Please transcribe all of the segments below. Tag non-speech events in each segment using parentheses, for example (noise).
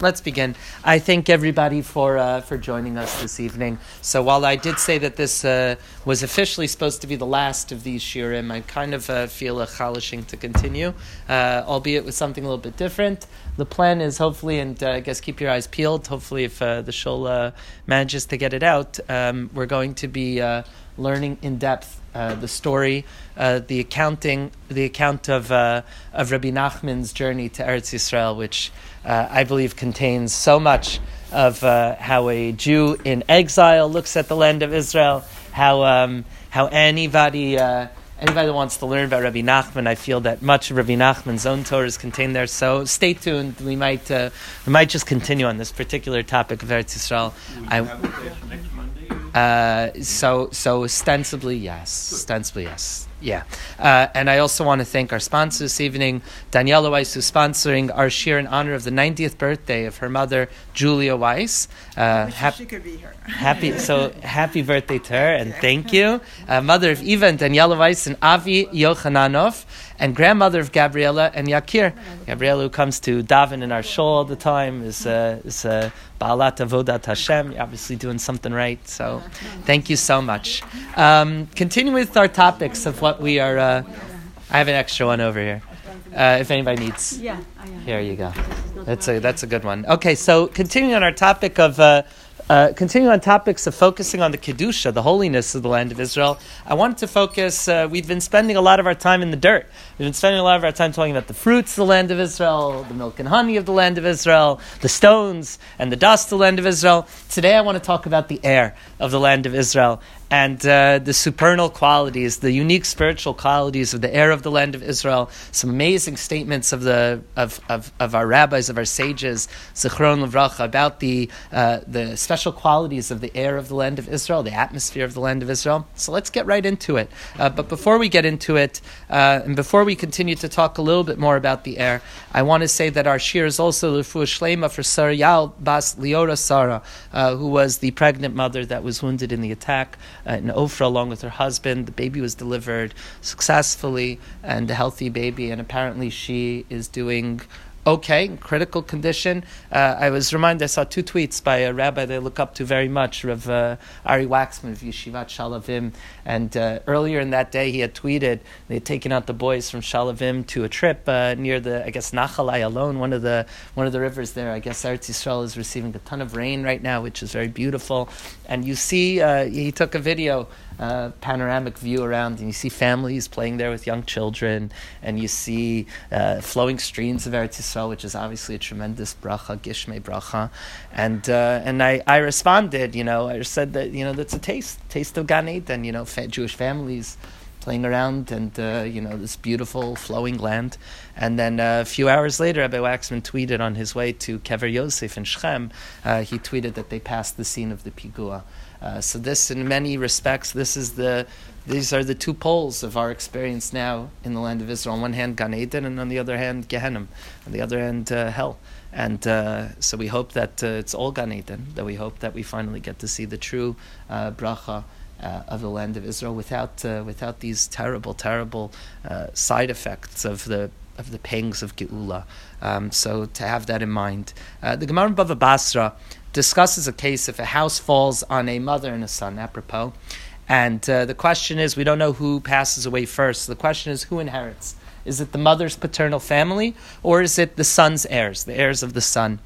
Let's begin. I thank everybody for uh, for joining us this evening. So while I did say that this uh, was officially supposed to be the last of these shirim, I kind of uh, feel a chalishing to continue, uh, albeit with something a little bit different. The plan is hopefully, and uh, I guess keep your eyes peeled. Hopefully, if uh, the shul manages to get it out, um, we're going to be learning in depth uh, the story, uh, the accounting, the account of uh, of Rabbi Nachman's journey to Eretz Yisrael, which uh, I believe contains so much of uh, how a Jew in exile looks at the land of Israel, how um, how anybody. Anybody that wants to learn about Rabbi Nachman, I feel that much of Rabbi Nachman's own Torah is contained there. So stay tuned. We might we might just continue on this particular topic of Eretz Yisrael. Uh, so, so ostensibly, yes. Ostensibly, yes. Yeah. Uh, and I also want to thank our sponsor this evening, Daniela Weiss, who's sponsoring our shir in honor of the 90th birthday of her mother, Julia Weiss. Uh, hap- she could be here. happy, so (laughs) happy birthday to her, and thank you. Uh, mother of Eva and Daniela Weiss and Avi Yochananov and grandmother of Gabriela and Yakir. Gabriela, who comes to daven in our shul all the time, is uh, is uh, Baalat Avodat Hashem. You're obviously doing something right. So, thank you so much. Um, continuing with our topics of what we are. Uh, I have an extra one over here. Uh, if anybody needs, yeah, here you go. That's a that's a good one. Okay, so continuing on our topic of uh, uh, continuing on topics of focusing on the Kedusha, the holiness of the land of Israel, I wanted to focus. Uh, we've been spending a lot of our time in the dirt. We've been spending a lot of our time talking about the fruits of the land of Israel, the milk and honey of the land of Israel, the stones and the dust of the land of Israel. Today I want to talk about the air of the land of Israel and uh, the supernal qualities, the unique spiritual qualities of the air of the land of Israel. Some amazing statements of the of, of, of our rabbis, of our sages, Zichron Levracha, about the uh, the special qualities of the air of the land of Israel, the atmosphere of the land of Israel. So let's get right into it. Uh, but before we get into it, uh, and before we continue to talk a little bit more about the air, I want to say that our shir is also Lefu Shlema for Sarayal Bas Liora Sara, uh, who was the pregnant mother that was wounded in the attack uh, in Ofra along with her husband. The baby was delivered successfully and a healthy baby, and apparently she is doing okay, critical condition. Uh, I was reminded, I saw two tweets by a rabbi that I look up to very much, Rav uh, Ari Waxman of Yeshivat Sha'alvim. And uh, earlier in that day, he had tweeted they had taken out the boys from Sha'alvim to a trip uh, near the, I guess, Nachal alone, one of the one of the rivers there. I guess Eretz Yisrael is receiving a ton of rain right now, which is very beautiful. And you see, uh, he took a video panoramic view around, and you see families playing there with young children, and you see uh, flowing streams of Eretz Yisrael, which is obviously a tremendous bracha, gishme bracha. And uh, and I, I responded, you know, I said that you know that's a taste, taste of Gan Eden, you know, fa- Jewish families playing around and uh, you know this beautiful flowing land. And then uh, a few hours later, Rabbi Waxman tweeted on his way to Kever Yosef in Shechem. Uh, he tweeted that they passed the scene of the pigua. Uh, so this, in many respects, this is the these are the two poles of our experience now in the land of Israel. On one hand, Gan Eden, and on the other hand, Gehenna. On the other hand, uh, hell. And uh, so we hope that uh, it's all Gan Eden. That we hope that we finally get to see the true uh, bracha. of the land of Israel, without without these terrible, terrible side effects of the of the pangs of Geula. Um, so to have that in mind, the Gemara Bava Basra discusses a case if a house falls on a mother and a son, apropos. And uh, the question is we don't know who passes away first. The question is who inherits? Is it the mother's paternal family or is it the son's heirs, the heirs of the son?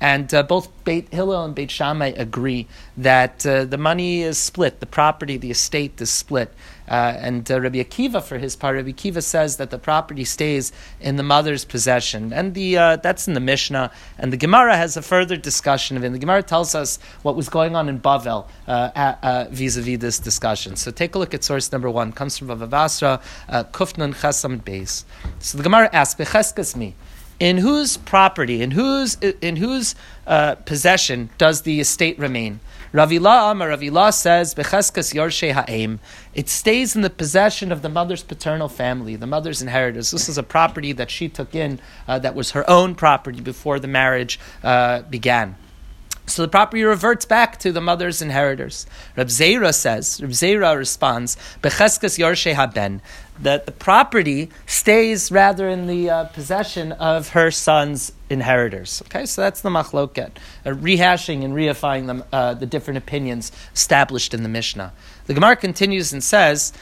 And uh, both Beit Hillel and Beit Shammai agree that uh, the money is split, the property, the estate is split. Uh, and uh, Rabbi Akiva, for his part, Rabbi Akiva says that the property stays in the mother's possession, and the uh, that's in the Mishnah. And the Gemara has a further discussion of it. And the Gemara tells us what was going on in Bavel uh, vis a vis this discussion. So take a look at source number one. It comes from Bava Basra, uh, Kufnan Chesam Beis. So the Gemara asks, "Becheskas me." In whose property, in whose in whose uh, possession does the estate remain? Ravila Amar Ravila says, Becheskas Yorshe Ha'im. It stays in the possession of the mother's paternal family, the mother's inheritors. This is a property that she took in uh, that was her own property before the marriage uh, began. So the property reverts back to the mother's inheritors. Reb Zera says, Reb Zera responds, Becheskes Yorshe Haben, that the property stays rather in the uh, possession of her son's inheritors. Okay, so that's the machloket, uh, rehashing and reifying them, uh, the different opinions established in the Mishnah. The Gemara continues and says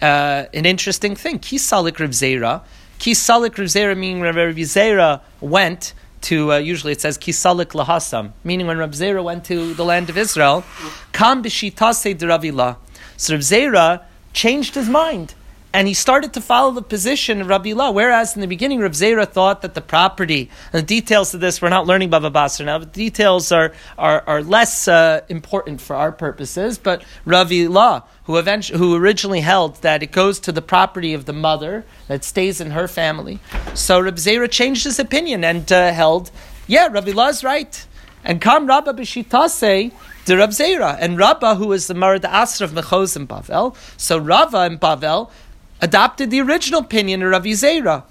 uh, an interesting thing. Kisalik Reb Zera, Kisalik Reb Zera meaning Reb Zera went to uh, usually it says kisalik lahasam, meaning when Rab Zera went to the land of Israel, kam b'shitase deravila. So Rab Zera changed his mind. And he started to follow the position of Rabbi Lah, whereas in the beginning Rab Zera thought that the property, and the details of this, we're not learning Baba Basra now, but the details are, are, are less uh, important for our purposes, but Rabbi Lah who, eventually, who originally held that it goes to the property of the mother, that stays in her family. So Rabbi Zera changed his opinion and uh, held, yeah, Rabbi Lah is right. And come Rabba B'shitase, the Rab Zera. And Rabba, who is the Marad Asr of Mechos and Bavel, so Rava and Bavel adopted the original opinion of Rabbi Zera.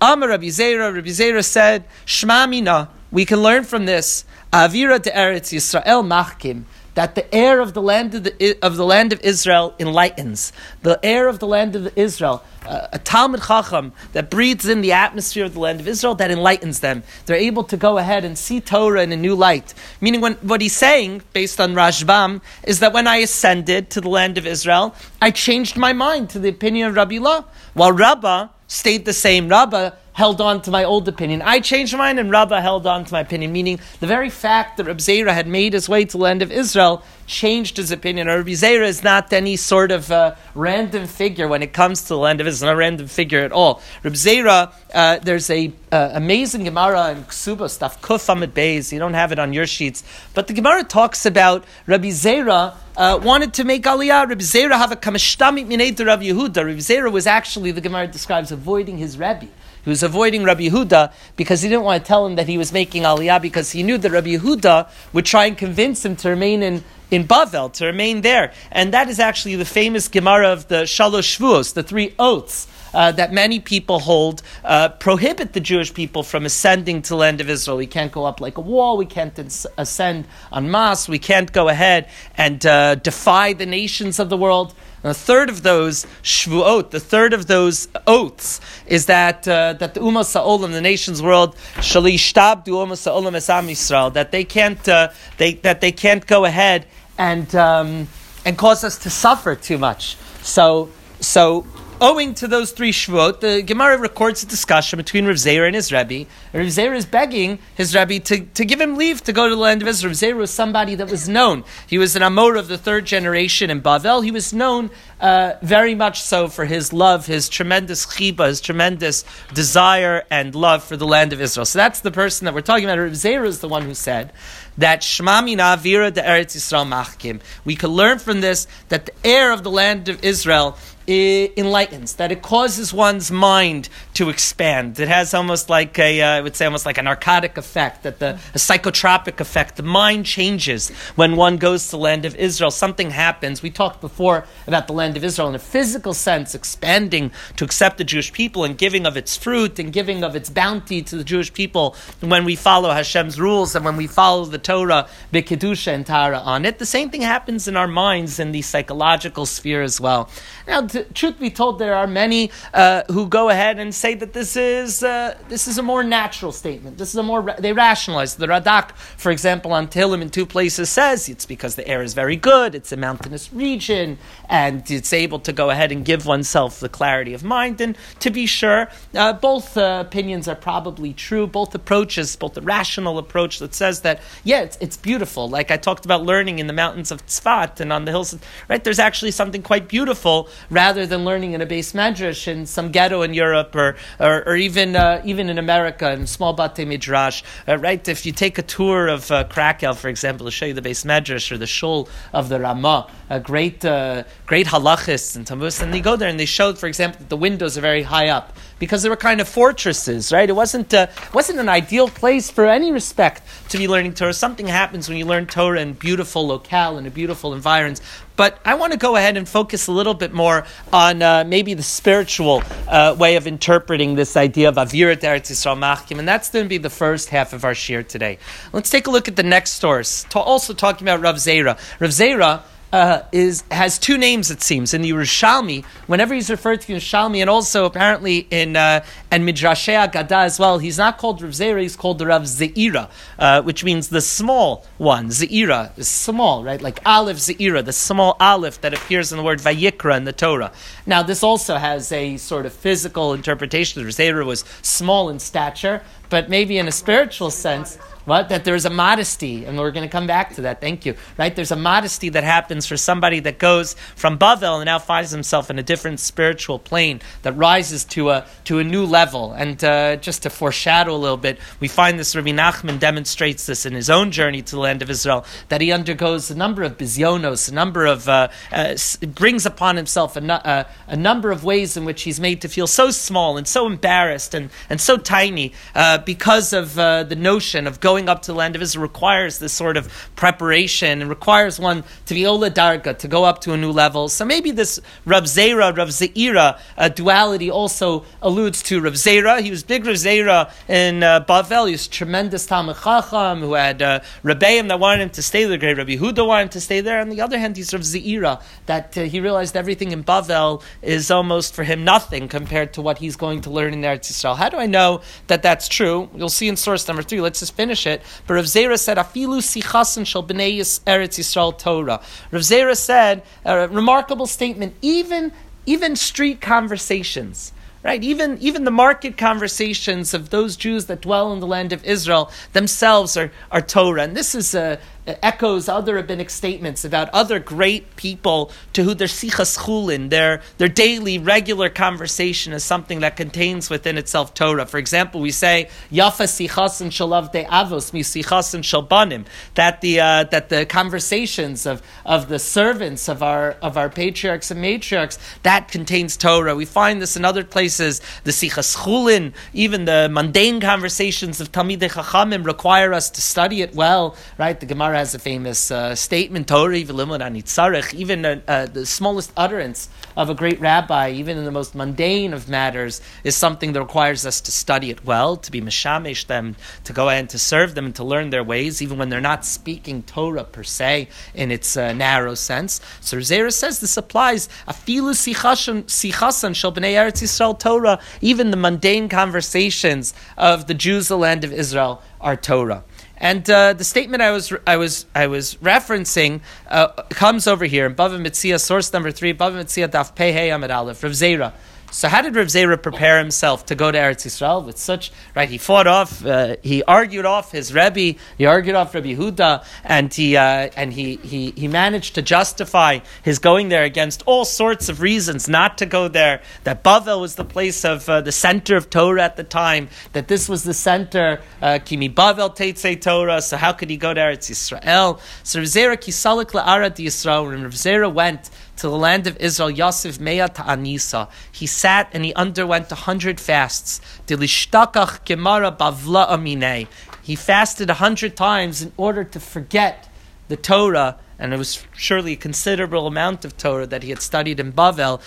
Amar Rabbi Zera, Rabbi Zera said, Shma mina, we can learn from this, Avira de Eretz Yisrael machkim, that the air of the land of the, of the land of Israel enlightens. The air of the land of Israel, uh, a Talmud Chacham that breathes in the atmosphere of the land of Israel that enlightens them. They're able to go ahead and see Torah in a new light. Meaning, when, what he's saying, based on Rashbam, is that when I ascended to the land of Israel, I changed my mind to the opinion of Rabbi Allah, while Rabbah stayed the same. Rabbah held on to my old opinion. I changed mine, and Rabbah held on to my opinion. Meaning, the very fact that Rabbi Zera had made his way to the land of Israel changed his opinion. Rabbi Zera is not any sort of uh, random figure when it comes to the land of Israel. Not a random figure at all. Rabbi Zera, uh, there's a uh, amazing Gemara in Ksuba stuff, Kuf Amid Beis. You don't have it on your sheets, but the Gemara talks about Rabbi Zera. Uh, wanted to make aliyah. Rabbi Zera have a kamishtamit minei Rabbi Yehuda. Rabbi Zera was actually the Gemara describes avoiding his Rebbe. He was avoiding Rabbi Yehuda because he didn't want to tell him that he was making Aliyah because he knew that Rabbi Yehuda would try and convince him to remain in, in Bavel, to remain there. And that is actually the famous Gemara of the Shalosh Shvuos, the three oaths. Uh, that many people hold uh, prohibit the Jewish people from ascending to the land of Israel. We can't go up like a wall. We can't ascend en masse. We can't go ahead and uh, defy the nations of the world. And a third of those shvuot, the third of those oaths, is that uh, that the Ummah Sa'olam, the nation's world, shalishtab du Ummah Sa'olam Esam Yisrael, that they can't uh, they that they can't go ahead and um, and cause us to suffer too much. So so owing to those three shvuot, the Gemara records a discussion between Rav Zera and his Rebbe. Rav Zera is begging his Rebbe to, to give him leave to go to the land of Israel. Rav Zera was somebody that was known. He was an Amor of the third generation in Bavel. He was known uh, very much so for his love, his tremendous chiba, his tremendous desire and love for the land of Israel. So that's the person that we're talking about. Rav Zera is the one who said that Shmami Navira de Eretz Yisrael Machkim. We can learn from this that the heir of the land of Israel enlightens, that it causes one's mind to expand. It has almost like a, uh, I would say, almost like a narcotic effect, that the a psychotropic effect. The mind changes when one goes to the land of Israel. Something happens. We talked before about the land of Israel in a physical sense, expanding to accept the Jewish people and giving of its fruit and giving of its bounty to the Jewish people when we follow Hashem's rules and when we follow the Torah, B'kedusha and Tara on it. The same thing happens in our minds in the psychological sphere as well. Now, truth be told, there are many uh, who go ahead and say that this is uh, this is a more natural statement. This is a more they rationalize. The Radak, for example, on Tehillim in two places says it's because the air is very good. It's a mountainous region, and it's able to go ahead and give oneself the clarity of mind. And to be sure, uh, both uh, opinions are probably true. Both approaches, both the rational approach that says that yeah, it's, it's beautiful. Like I talked about learning in the mountains of Tzfat and on the hills, right? There's actually something quite beautiful than learning in a beis medrash in some ghetto in Europe or, or, or even, uh, even in America in small bate midrash, uh, right? If you take a tour of uh, Krakow, for example, to show you the beis medrash or the shul of the Ramah, a great, uh, great halachists and tamus, and they go there and they show, for example, that the windows are very high up because they were kind of fortresses, right? It wasn't uh, wasn't an ideal place for any respect to be learning Torah. Something happens when you learn Torah in beautiful locale and a beautiful environs. But I want to go ahead and focus a little bit more on uh, maybe the spiritual uh, way of interpreting this idea of Avirat Eretz Yisrael Machkim, and that's going to be the first half of our shir today. Let's take a look at the next source, also talking about Rav Zera. Rav Zera uh, is has two names. It seems in the Yerushalmi. Whenever he's referred to Yerushalmi, and also apparently in uh, and Midrashei Gada as well, he's not called Rav Zera. He's called the Rav Zeira, uh, which means the small one. Zeira is small, right? Like Aleph Zeira, the small Aleph that appears in the word Vayikra in the Torah. Now, this also has a sort of physical interpretation. Rav Zera was small in stature, but maybe in a spiritual sense what? That there's a modesty, and we're going to come back to that. Thank you. Right? There's a modesty that happens for somebody that goes from Bavel and now finds himself in a different spiritual plane that rises to a to a new level. And uh, just to foreshadow a little bit, we find this Rabbi Nachman demonstrates this in his own journey to the land of Israel that he undergoes a number of bizyonos, a number of uh, uh, brings upon himself a, uh, a number of ways in which he's made to feel so small and so embarrassed and and so tiny uh, because of uh, the notion of going going up to the land of Israel requires this sort of preparation and requires one to be Ola Darga, to go up to a new level. So maybe this Rav Zera, Rav Zeira uh, duality also alludes to Rav Zera. He was big Rav Zera in uh, Bavel. He was tremendous Talmud Chacham who had uh, Rebbeim that wanted him to stay there. Great Rabbi Huda wanted him to stay there. On the other hand, he's Rav Zeira, that uh, he realized everything in Bavel is almost for him nothing compared to what he's going to learn in Eretz Yisrael. How do I know that that's true? You'll see in source number three. Let's just finish it. But Rav Zera said, "Afilu sichasen shel b'nei Eretz Yisrael Torah." Rav Zera said a remarkable statement. Even even street conversations right? Even even the market conversations of those Jews that dwell in the land of Israel themselves are, are Torah. And this is a, echoes other rabbinic statements about other great people to who their sichas chulin, their, their daily, regular conversation is something that contains within itself Torah. For example, we say, Yafa sichas and shalav de avos, mi sichas and shalbanim, that the, uh, that the conversations of, of the servants of our, of our patriarchs and matriarchs, that contains Torah. We find this in other places, the sichas chulin, even the mundane conversations of Talmidei Chachamim require us to study it well, right? The Gemara Gemara has a famous uh, statement, Torah even uh, uh, the smallest utterance of a great rabbi, even in the most mundane of matters, is something that requires us to study it well, to be mishamish them, to go and to serve them and to learn their ways, even when they're not speaking Torah per se in its uh, narrow sense. So Zera says this applies. Afilu sichasan shel b'nei Eretz Yisrael Torah, even the mundane conversations of the Jews, the land of Israel, are Torah. And uh, the statement I was I was I was referencing uh, comes over here in Bava Mitzia, source number three, Bava Mitzia Daf Pehei Amid Aleph, Rav Zera. So how did Rav Zera prepare himself to go to Eretz Yisrael with such right? He fought off, uh, he argued off his Rebbe, he argued off Rabbi Huda, and he uh, and he, he he managed to justify his going there against all sorts of reasons not to go there. That Bavel was the place of uh, the center of Torah at the time. That this was the center uh, Kimi Bavel Teitzei Torah. So how could he go to Eretz Yisrael? So Rav Zera kisalik la'arat Yisrael. When Rav Zera went to the land of Israel, Yosef Meya Ta'anisa. He sat and he underwent a hundred fasts. Dilishtakach Gemara Bavla Amine. He fasted a hundred times in order to forget the Torah, and it was surely a considerable amount of Torah that he had studied in Bavel,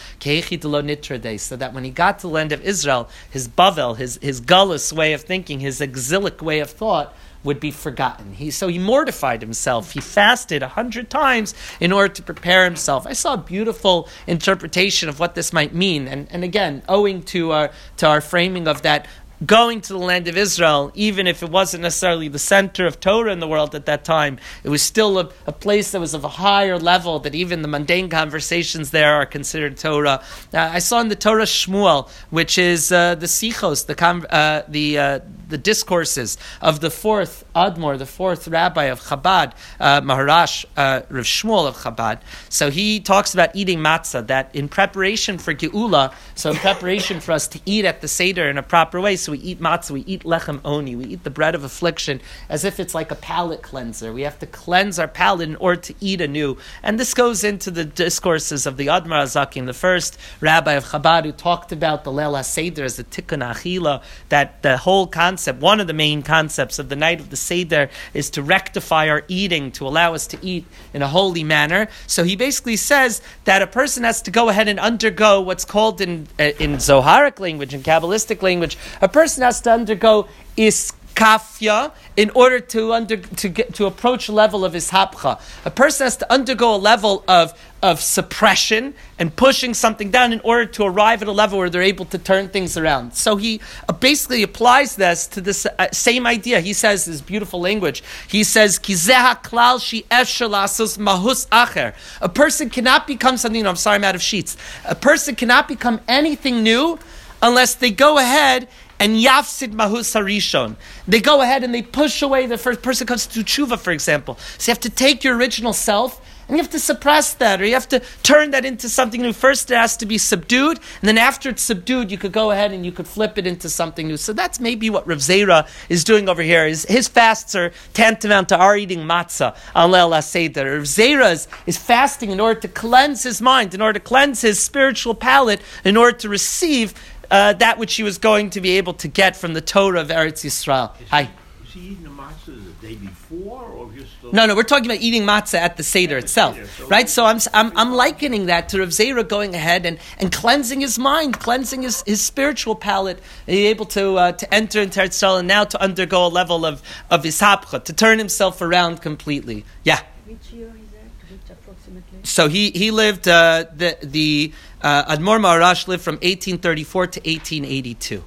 so that when he got to the land of Israel, his Bavel, his, his gullus way of thinking, his exilic way of thought, would be forgotten. He, so he mortified himself. He fasted a hundred times in order to prepare himself. I saw a beautiful interpretation of what this might mean. And, and again, owing to our, to our framing of that going to the land of Israel, even if it wasn't necessarily the center of Torah in the world at that time, it was still a, a place that was of a higher level that even the mundane conversations there are considered Torah. Uh, I saw in the Toras Shmuel, which is uh, the Sichos, the, uh, the uh, the discourses of the fourth Admor, the fourth rabbi of Chabad, uh, Maharash uh, Rav Shmuel of Chabad. So he talks about eating matzah, that in preparation for Geula, so in preparation for us to eat at the Seder in a proper way, so we eat matzah, we eat lechem oni, we eat the bread of affliction as if it's like a palate cleanser. We have to cleanse our palate in order to eat anew. And this goes into the discourses of the Admar Azakim, the first rabbi of Chabad, who talked about the Leil HaSeder as the Tikkun Achila, that the whole concept, one of the main concepts of the night of the Seder is to rectify our eating, to allow us to eat in a holy manner. So he basically says that a person has to go ahead and undergo what's called in, uh, in Zoharic language, in Kabbalistic language, a person has to undergo is kafya in order to under to get to approach level of ishapcha. A person has to undergo a level of of suppression and pushing something down in order to arrive at a level where they're able to turn things around. So he uh, basically applies this to this uh, same idea. He says this beautiful language. He says kizeha klal shi mahus acher. A person cannot become something. I'm sorry, I'm out of sheets. A person cannot become anything new unless they go ahead and yafsid mahus harishon. They go ahead and they push away the first person comes to tshuva, for example. So you have to take your original self and you have to suppress that, or you have to turn that into something new. First, it has to be subdued, and then after it's subdued, you could go ahead and you could flip it into something new. So that's maybe what Rav Zera is doing over here. His, his fasts are tantamount to our eating matzah on Leil HaSeder. Rav Zera is, is fasting in order to cleanse his mind, in order to cleanse his spiritual palate, in order to receive uh, that which he was going to be able to get from the Torah of Eretz Yisrael. Is Hi. He, is he eating the matzah the day before, or just still? No, no, we're talking about eating matzah at the Seder itself, Seder, so- right? So I'm, I'm, I'm likening that to Rav Zera going ahead and, and cleansing his mind, cleansing his, his spiritual palate, and being able to, uh, to enter into Eretz Yisrael and now to undergo a level of, of ishapcha, to turn himself around completely. Yeah. Which year is that? Which approximately? So he, he lived, uh, the, the uh, Admor Maharash lived from 1834 to 1882.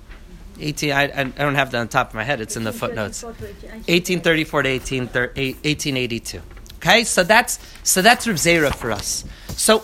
18, I, I don't have that on top of my head, it's in the footnotes. 1834 to 18, 1882. Okay, so that's so that's Rav Zera for us. So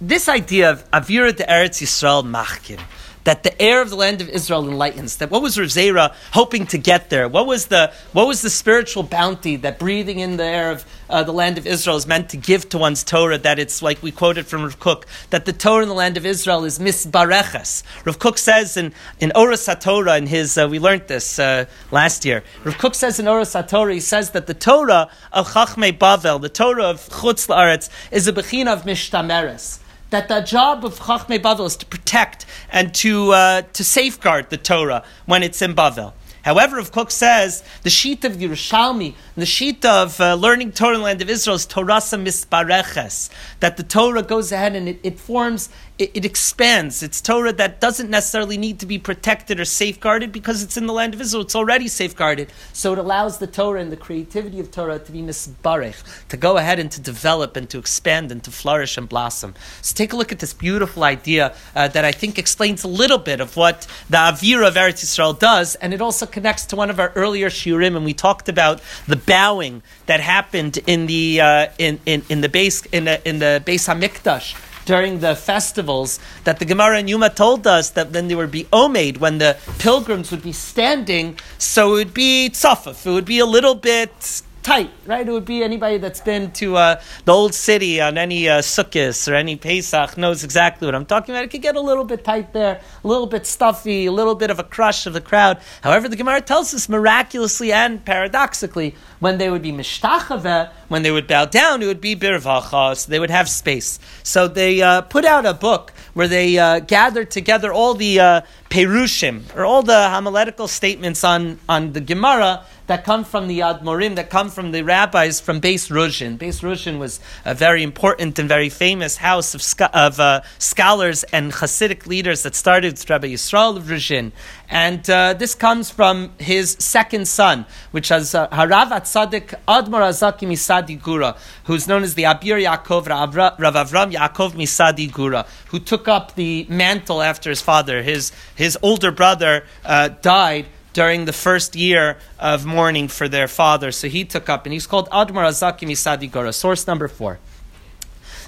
this idea of Avira de Eretz Yisrael Machkin, that the air of the land of Israel enlightens. That what was Rav hoping to get there? What was the what was the spiritual bounty that breathing in the air of uh, the land of Israel is meant to give to one's Torah? That it's like we quoted from Rav that the Torah in the land of Israel is misbareches. Rav says in in Oras HaTorah in his uh, we learned this uh, last year. Rav says in Oras HaTorah he says that the Torah of Chachmei Bavel, the Torah of Chutz La'aretz, is a bechina of mishtameres that the job of Chachmei Bavel is to protect and to, uh, to safeguard the Torah when it's in Bavel. However, if Kook says the sheet of Yerushalmi, the sheet of uh, learning Torah in the land of Israel is Torasa mispareches, that the Torah goes ahead and it, it forms, it, it expands. It's Torah that doesn't necessarily need to be protected or safeguarded because it's in the land of Israel. It's already safeguarded. So it allows the Torah and the creativity of Torah to be misbarech, to go ahead and to develop and to expand and to flourish and blossom. So take a look at this beautiful idea uh, that I think explains a little bit of what the Avira of Eretz Yisrael does, and it also connects to one of our earlier shiurim, and we talked about the bowing that happened in the uh, in, in in the base in the in the base Hamikdash during the festivals that the Gemara in Yuma told us that then there would be omed when the pilgrims would be standing, so it would be tzafaf. It would be a little bit tight, right? It would be anybody that's been to uh, the old city on any uh, Sukkot or any Pesach knows exactly what I'm talking about. It could get a little bit tight there, a little bit stuffy, a little bit of a crush of the crowd. However, the Gemara tells us miraculously and paradoxically, when they would be mishtachave, when they would bow down, it would be birvacha, so they would have space. So they uh, put out a book where they uh, gathered together all the uh, perushim, or all the homiletical statements on, on the Gemara that come from the Admorim, that come from the rabbis from Beis Ruzhin. Beis Ruzhin was a very important and very famous house of, of uh, scholars and Hasidic leaders that started with Rabbi Yisrael of Ruzhin. And uh, this comes from his second son, which is uh, Harav Atzadik Admor Azaki Misadi Gura, who's known as the Abir Yaakov Rav Rav Avram Yaakov Misadi Gura, who took up the mantle after his father. His, his older brother uh, died during the first year of mourning for their father. So he took up, and he's called Admar Azaki Misadi Gora. Source number four.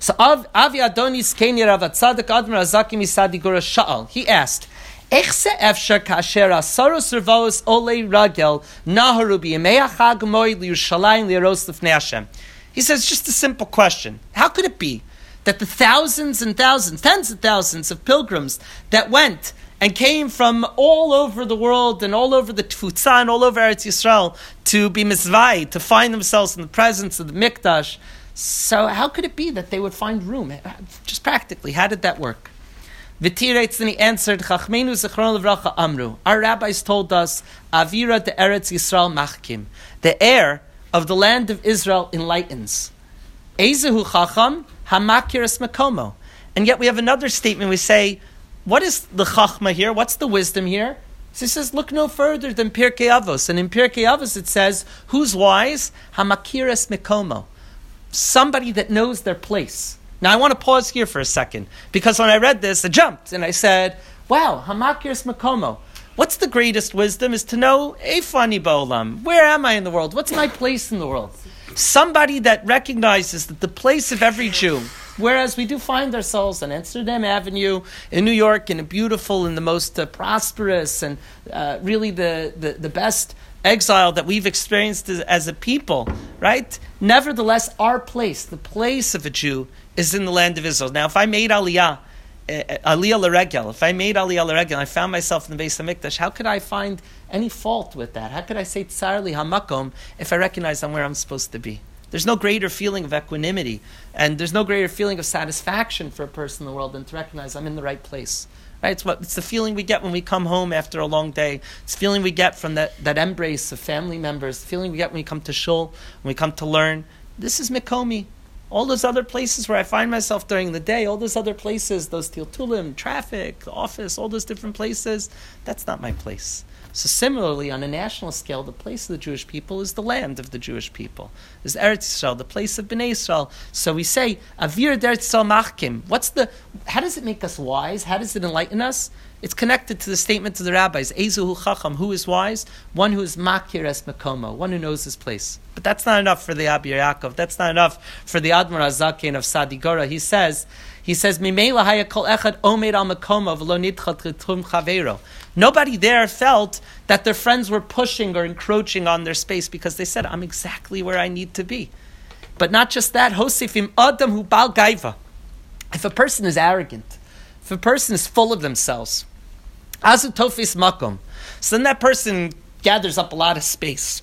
So Av, Avi Adonis Keni Rav Tzadik Admar Azaki Misadi Gora Sha'al. He asked, Echse efshar kasher asaros servos ole ragel naharu b'yemei achag moy liyushalayim lifnei Hashem. He says, just a simple question. How could it be that the thousands and thousands, tens of thousands of pilgrims that went and came from all over the world and all over the Tfutza and all over Eretz Yisrael to be mizvai, to find themselves in the presence of the Mikdash. So how could it be that they would find room? Just practically, how did that work? V'tiretz, then he answered, Chachmenu Zechron Levracha Amru. Our rabbis told us, Avira de Eretz Yisrael Machkim. The air of the land of Israel enlightens. Ezehu Chacham Hamakiris Makomo. And yet we have another statement. We say, what is the Chachma here? What's the wisdom here? So he says, look no further than Pirkei Avos. And in Pirkei Avos it says, who's wise? Hamakiras Makomo. Somebody that knows their place. Now I want to pause here for a second because when I read this, I jumped and I said, "Wow, hamakiris makomo." What's the greatest wisdom is to know efani ba'olam. Where am I in the world? What's my place in the world? Somebody that recognizes that the place of every Jew. Whereas we do find ourselves on Amsterdam Avenue in New York in a beautiful and the most uh, prosperous and uh, really the, the, the best exile that we've experienced as, as, a people, right? Nevertheless, our place, the place of a Jew, is in the land of Israel. Now, if I made Aliyah, Uh, Aliyah Laregel, if I made Aliyah Laregel, I found myself in the base of Mikdash, how could I find any fault with that? How could I say Tsarli Hamakom if I recognize I'm where I'm supposed to be? There's no greater feeling of equanimity, and there's no greater feeling of satisfaction for a person in the world than to recognize I'm in the right place. Right? It's what it's the feeling we get when we come home after a long day. It's the feeling we get from that, that embrace of family members. The feeling we get when we come to shul, when we come to learn. This is Mikomi. All those other places where I find myself during the day, all those other places, those tiltulim, traffic, office, all those different places, that's not my place. So similarly, on a national scale, the place of the Jewish people is the land of the Jewish people. Is Eretz Yisrael, the place of Bnei Yisrael. So we say, Avir Eretz Yisrael Machkim. What's the, how does it make us wise? How does it enlighten us? It's connected to the statement of the rabbis, Ezuhu Chacham, who is wise? One who is Makir es Makomo, one who knows his place. But that's not enough for the Abir Yaakov. That's not enough for the Admar Azakin of Sadigora. He says, he says, Nobody there felt that their friends were pushing or encroaching on their space because they said, I'm exactly where I need to be. But not just that, Hosifim Adam hu bal gaiva. If a person is arrogant, if a person is full of themselves, azutofis makom, so then that person gathers up a lot of space.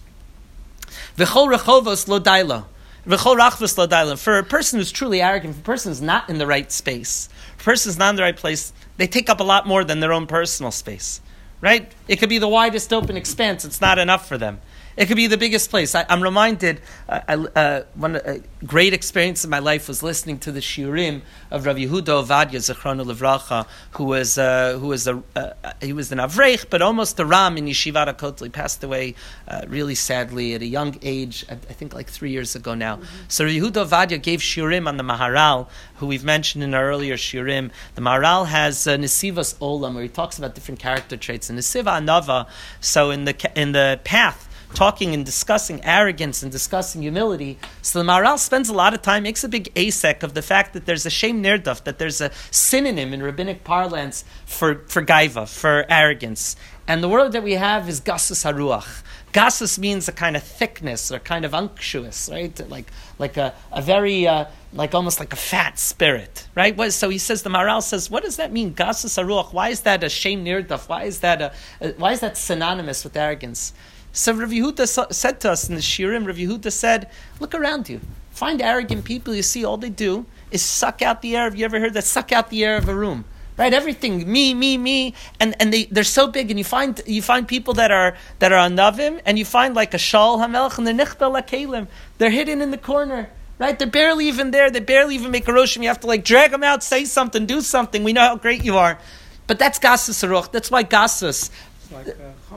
V'chol rechovos lo dailo. V'chol rachvos lo dailo. For a person who's truly arrogant, for a person who's not in the right space, if a person is not in the right place, they take up a lot more than their own personal space. Right? It could be the widest open expanse, it's not enough for them. It could be the biggest place. I, am reminded, uh, uh, one a great experience in my life was listening to the shiurim of Rav Yehuda Ovadia Zechronu Levracha, who was uh, who was a uh, he was an avrech, but almost a ram in Yeshivat Kotel. Passed away uh, really sadly at a young age. I, think like three years ago now. Mm-hmm. So Rav Yehuda Ovadia gave shiurim on the Maharal, who we've mentioned in our earlier shiurim. The Maharal has uh, Nesivas Olam, where he talks about different character traits. And Nesiva Anava, so in the in the path talking and discussing arrogance and discussing humility. So the Maral spends a lot of time, makes a big asek of the fact that there's a shame nirdaf, that there's a synonym in rabbinic parlance for, for gaiva, for arrogance. And the word that we have is gasus haruach. Gasus means a kind of thickness or kind of unctuous, right? Like, like a, a very, uh, like almost like a fat spirit, right? So he says, the Maral says, what does that mean? Gasus haruach. Why is that a shame nirdaf? Why is that a, a, why is that synonymous with arrogance? So Rav Yehuda said to us in the Shirim, Rav Yehuda said, look around you. Find arrogant people you see, all they do is suck out the air. Have you ever heard that? Suck out the air of a room. Right, everything me, me, me, and, and they they're so big, and you find you find people that are that are on anavim, and you find like a shal hamelch, and they're nichbel kalim. They're hidden in the corner, right? They're barely even there. They barely even make a roshim. You have to like drag them out, say something, do something. We know how great you are, but that's gasus aruch. That's why gasus. It's like uh.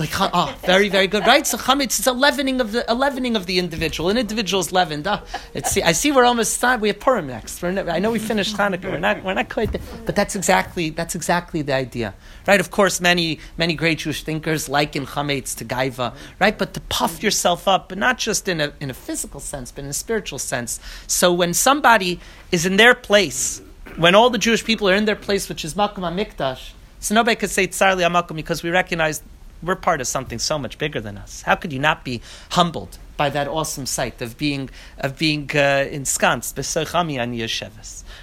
Like oh, very very good, right? So chametz is a leavening of the a leavening of the individual. An individual is leavened. Ah, oh, it's, I see we're almost time. We have Purim next. I know we finished Hanukkah. We're not we're not quite there, but that's exactly that's exactly the idea, right? Of course, many many great Jewish thinkers liken chametz to gaiva, right? But to puff yourself up, but not just in a in a physical sense, but in a spiritual sense. So when somebody is in their place, when all the Jewish people are in their place, which is Makom Mikdash, So nobody could say tsarli amakum because we recognize we're part of something so much bigger than us. How could you not be humbled by that awesome sight of being of being uh, ensconced,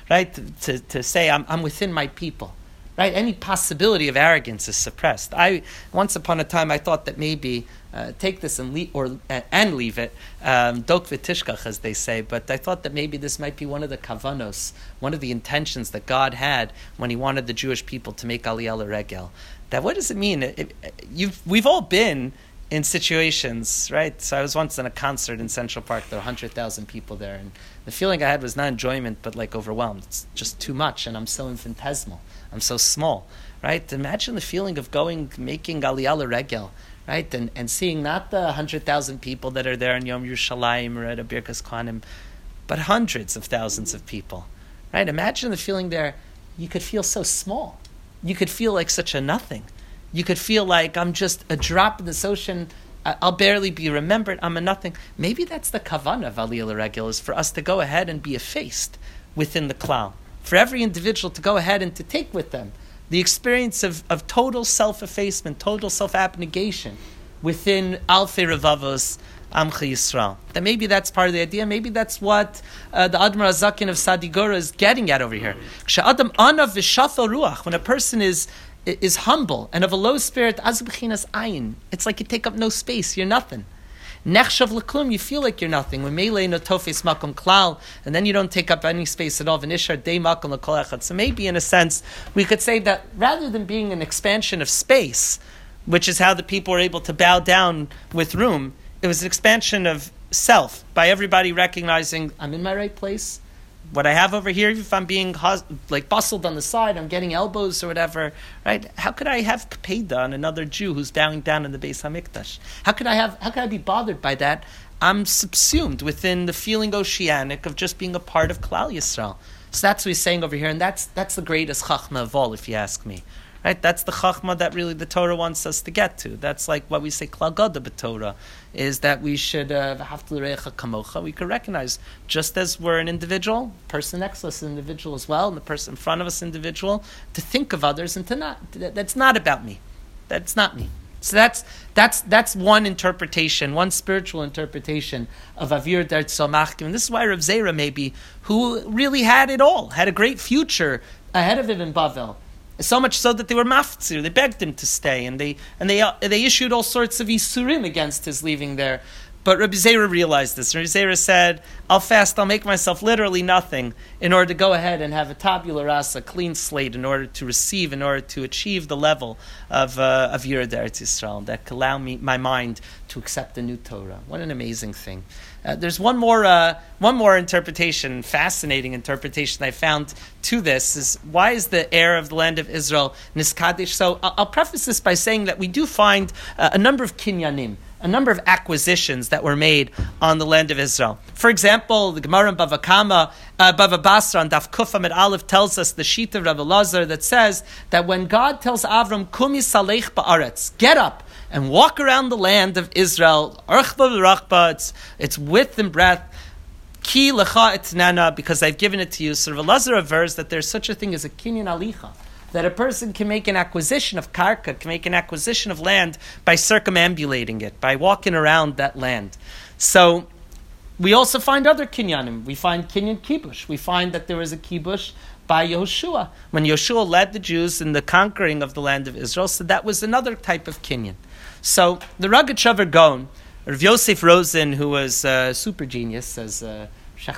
right? To, to say I'm, I'm within my people, right? Any possibility of arrogance is suppressed. I once upon a time I thought that maybe uh, take this and leave or uh, and leave it, um, v'tishkach as they say. But I thought that maybe this might be one of the kavanos, one of the intentions that God had when He wanted the Jewish people to make Aliyah Regel. That what does it mean? It, it, we've all been in situations, right? So I was once in a concert in Central Park. There were hundred thousand people there, and the feeling I had was not enjoyment, but like overwhelmed. It's just too much, and I'm so infinitesimal. I'm so small, right? Imagine the feeling of going, making Aliyah Regel right? And, and seeing not the 100,000 people that are there in Yom Yerushalayim or at a Birkas Kohanim, but hundreds of thousands of people, right? Imagine the feeling there. You could feel so small. You could feel like such a nothing. You could feel like I'm just a drop in this ocean. I'll barely be remembered. I'm a nothing. Maybe that's the kavanah of Aliyah Regel, is for us to go ahead and be effaced within the cloud. For every individual to go ahead and to take with them the experience of, of total self effacement, total self abnegation within Alfei Revavos Amcha Yisrael. That maybe that's part of the idea. Maybe that's what uh, the Admar Azakin of Sadigora is getting at over here. When a person is is humble and of a low spirit, ayin. It's like you take up no space. You're nothing. Nechshav leklum, you feel like you're nothing. When melee no makom klal, and then you don't take up any space at all. V'nishar day makom lekol So maybe in a sense we could say that rather than being an expansion of space, which is how the people were able to bow down with room, it was an expansion of self by everybody recognizing I'm in my right place what I have over here, if I'm being like bustled on the side, I'm getting elbows or whatever, right? How could I have kapeda on another Jew who's bowing down in the Beis Hamikdash? How could I have? How could I be bothered by that? I'm subsumed within the feeling oceanic of just being a part of Klal Yisrael. So that's what he's saying over here, and that's that's the greatest chachma of all, if you ask me. Right? That's the chachma that really the Torah wants us to get to. That's like what we say klagoda b'Torah, is that we should uh, kamocha. We could recognize just as we're an individual, person next to us is individual as well, and the person in front of us individual, to think of others and to not. That's not about me. That's not me. So that's that's that's one interpretation, one spiritual interpretation of Avir Dar Tzomachkim. And this is why Rav Zera maybe, who really had it all, had a great future ahead of him in Bavel so much so that they were maftzir. They begged him to stay, and they and they uh, they issued all sorts of isurim against his leaving there. But Rabbi Zera realized this. Rabbi Zera said, "I'll fast. I'll make myself literally nothing in order to go ahead and have a tabula rasa, clean slate, in order to receive, in order to achieve the level of uh, of Yerid Eretz Yisrael that allow me my mind to accept the new Torah. What an amazing thing!" Uh, there's one more, uh, one more interpretation, fascinating interpretation I found to this is why is the heir of the land of Israel niskadish? So I'll, I'll preface this by saying that we do find uh, a number of kinyanim, a number of acquisitions that were made on the land of Israel. For example, the Gemara in Bava uh, Bava Basra on Daf Kufam at Aleph tells us the sheet of Rabbi Lazar that says that when God tells Avram, Kumi Salech Ba'aretz, get up, and walk around the land of Israel. It's, it's width and breadth. Ki lecha because I've given it to you. So Rav Lazar avers that there's such a thing as a kinyan alicha, that a person can make an acquisition of karka, can make an acquisition of land by circumambulating it, by walking around that land. So we also find other kinyanim. We find kinyan kibush. We find that there is a kibush by Yehoshua when Yehoshua led the Jews in the conquering of the land of Israel. So that was another type of kinyan. So the Rogatchover Gaon, Rav Yosef Rosen, who was a super genius, as uh,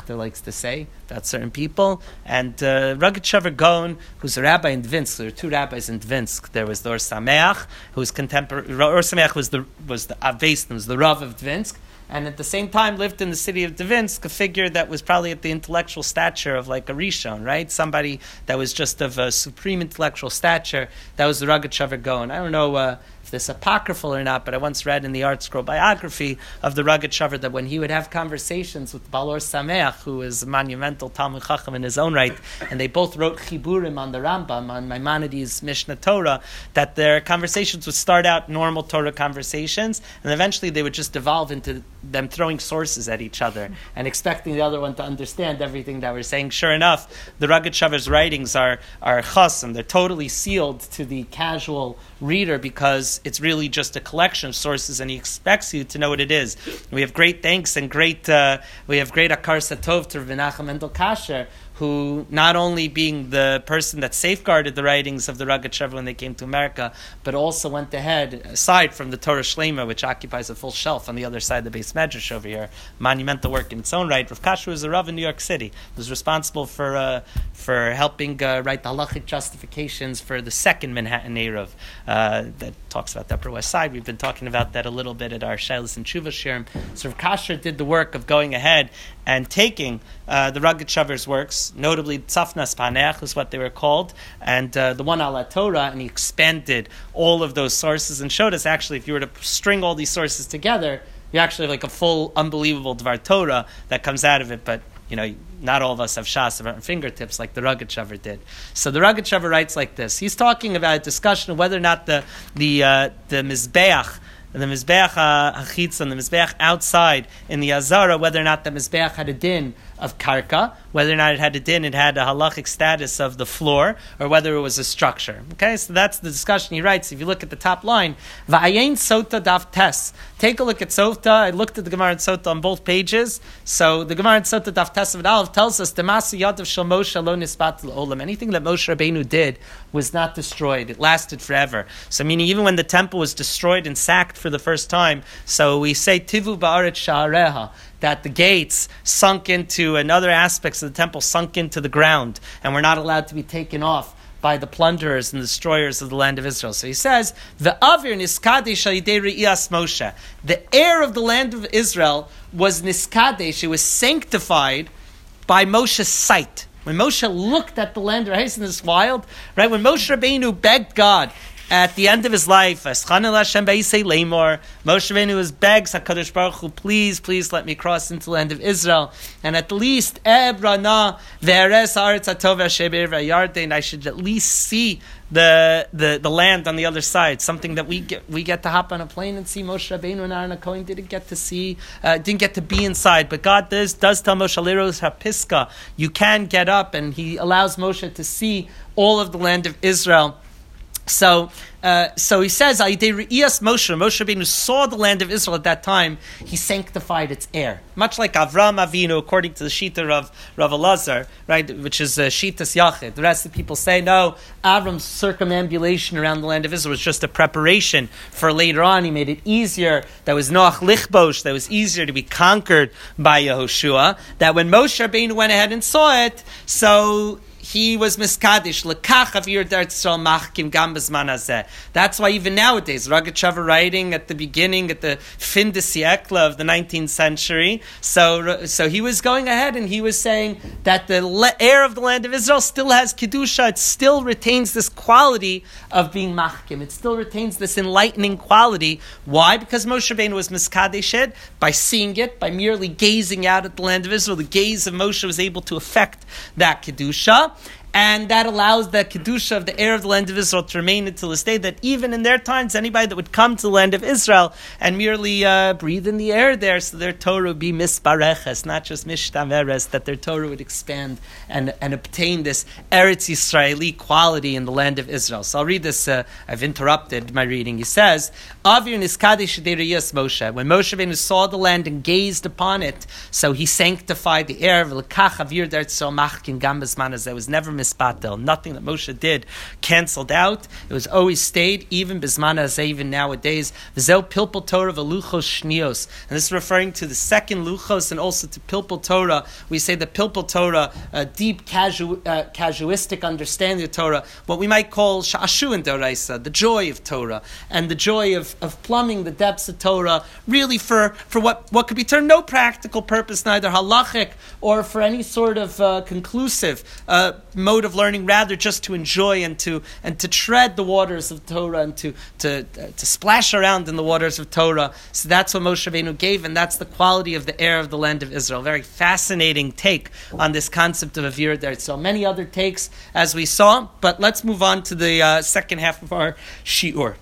likes to say about certain people, and uh, Rogatchover Gaon, who's a rabbi in Dvinsk. There were two rabbis in Dvinsk. There was the Or Sameach, who was contemporary. Or Sameach was the was the Avestim, was the Rav of Dvinsk and at the same time lived in the city of Dvinsk, a figure that was probably at the intellectual stature of like a Rishon, right? Somebody that was just of a supreme intellectual stature. That was the Rogatchover Gaon. I don't know. Uh, this apocryphal or not, but I once read in the Art Scroll biography of the Rogatchover that when he would have conversations with Balor Sameach, who is a monumental Talmud Chacham in his own right, and they both wrote Chiburim on the Rambam, on Maimonides' Mishnah Torah, that their conversations would start out normal Torah conversations, and eventually they would just devolve into them throwing sources at each other and expecting the other one to understand everything that we're saying. Sure enough, the Rogatchover's writings are, are chas, and they're totally sealed to the casual reader because it's really just a collection of sources, and he expects you to know what it is. We have great thanks and great uh, we have great akar satov to Menachem Mendel Kasher, who not only being the person that safeguarded the writings of the Rogatchover when they came to America, but also went ahead, aside from the Torah Shlema, which occupies a full shelf on the other side of the beis medrash over here, monumental work in its own right. Rav Kasher was a Rav in New York City, was responsible for uh, for helping uh, write the halachic justifications for the second Manhattan Eruv uh, that talks about the Upper West Side. We've been talking about that a little bit at our Shilas and Tshuva Shirim. So Rav Kasher did the work of going ahead and taking uh, the Rogatchover's works, notably Tzafnas Panech is what they were called, and uh, the one ala Torah, and he expanded all of those sources and showed us actually if you were to string all these sources together, you actually have like a full, unbelievable Dvar Torah that comes out of it, but you know, not all of us have Shas at our fingertips like the Rogatchover did. So the Rogatchover writes like this. He's talking about a discussion of whether or not the, the, uh, the Mizbeach, the Mizbeach HaChitz and the Mizbeach outside in the Azara, whether or not the Mizbeach had a din of karka, whether or not it had a din, it had a halachic status of the floor, or whether it was a structure. Okay, so that's the discussion he writes. If you look at the top line, Va'ayin Sota Daf Tes. Take a look at Sota. I looked at the Gemara in Sota on both pages. So the Gemara in Sota Daf Tes of Aleph tells us, Demasi Yadav Shal Moshe Lo Nisbat Olam. Anything that Moshe Rabbeinu did was not destroyed. It lasted forever. So meaning even when the temple was destroyed and sacked for the first time, so we say Tivu Ba'aret Sha'areha that the gates sunk into and other aspects of the temple sunk into the ground and were not allowed to be taken off by the plunderers and destroyers of the land of Israel. So he says, "The avir niskadesh Moshe." The air of the land of Israel was niskadesh; it was sanctified by Moshe's sight. When Moshe looked at the land, right? Isn't this wild? Right? When Moshe Rabbeinu begged God, at the end of his life, Moshe Rabbeinu was begs Hakadosh Baruch Hu, please, please let me cross into the land of Israel, and at least Ebrana ve'eres aretz atov. I should at least see the, the, the land on the other side. Something that we get we get to hop on a plane and see. Moshe Rabbeinu and Aaron Cohen didn't get to see, uh, didn't get to be inside. But God does does tell Moshe Liros Hapiska, you can get up, and He allows Moshe to see all of the land of Israel so, uh, so he says, Moshe, Moshe Rabbeinu saw the land of Israel at that time, he sanctified its air. Much like Avram Avinu, according to the Shita of Rav Elazar, right, which is uh, Shitas Yachid. The rest of the people say, no, Avram's circumambulation around the land of Israel was just a preparation for later on. He made it easier. That was Noach Lichbosh, that was easier to be conquered by Yehoshua. That when Moshe Rabbeinu went ahead and saw it, so he was miskadish lekach avir dertzal machkim gam hazeh. That's why even nowadays, Rogatchover writing at the beginning, at the fin de siècle of the 19th century, so so he was going ahead and he was saying that the air of the land of Israel still has kedusha. It still retains this quality of being machkim. It still retains this enlightening quality. Why? Because Moshe Rabbeinu was miskadished by seeing it, by merely gazing out at the land of Israel. The gaze of Moshe was able to affect that kedusha and that allows the kedusha of the air of the land of Israel to remain until this day. That even in their times, anybody that would come to the land of Israel and merely uh, breathe in the air there, so their Torah would be misbareches, not just mishtaveres, that their Torah would expand and, and obtain this Eretz Yisraeli quality in the land of Israel. So I'll read this. Uh, I've interrupted my reading. He says, "Avir niskadish Moshe." When Moshe Rabbeinu saw the land and gazed upon it, so he sanctified the air. Avir machkin gambas manas. There was never mispatel. Nothing that Moshe did canceled out. It was always stayed, even bismana even nowadays. V'zel pilpul Torah v'luchos shnios. And this is referring to the second luchos and also to pilpul Torah. We say the pilpul Torah, a deep casu- uh, casuistic understanding of Torah, what we might call shashu and doraisa, the joy of Torah, and the joy of, of plumbing the depths of Torah, really for, for what, what could be termed no practical purpose, neither halachic or for any sort of uh, conclusive. Uh, mode of learning, rather just to enjoy and to and to tread the waters of Torah and to to uh, to splash around in the waters of Torah. So that's what Moshe Rabbeinu gave, and that's the quality of the air of the land of Israel. Very fascinating take on this concept of Avir there. So many other takes as we saw, but let's move on to the uh, second half of our shiur.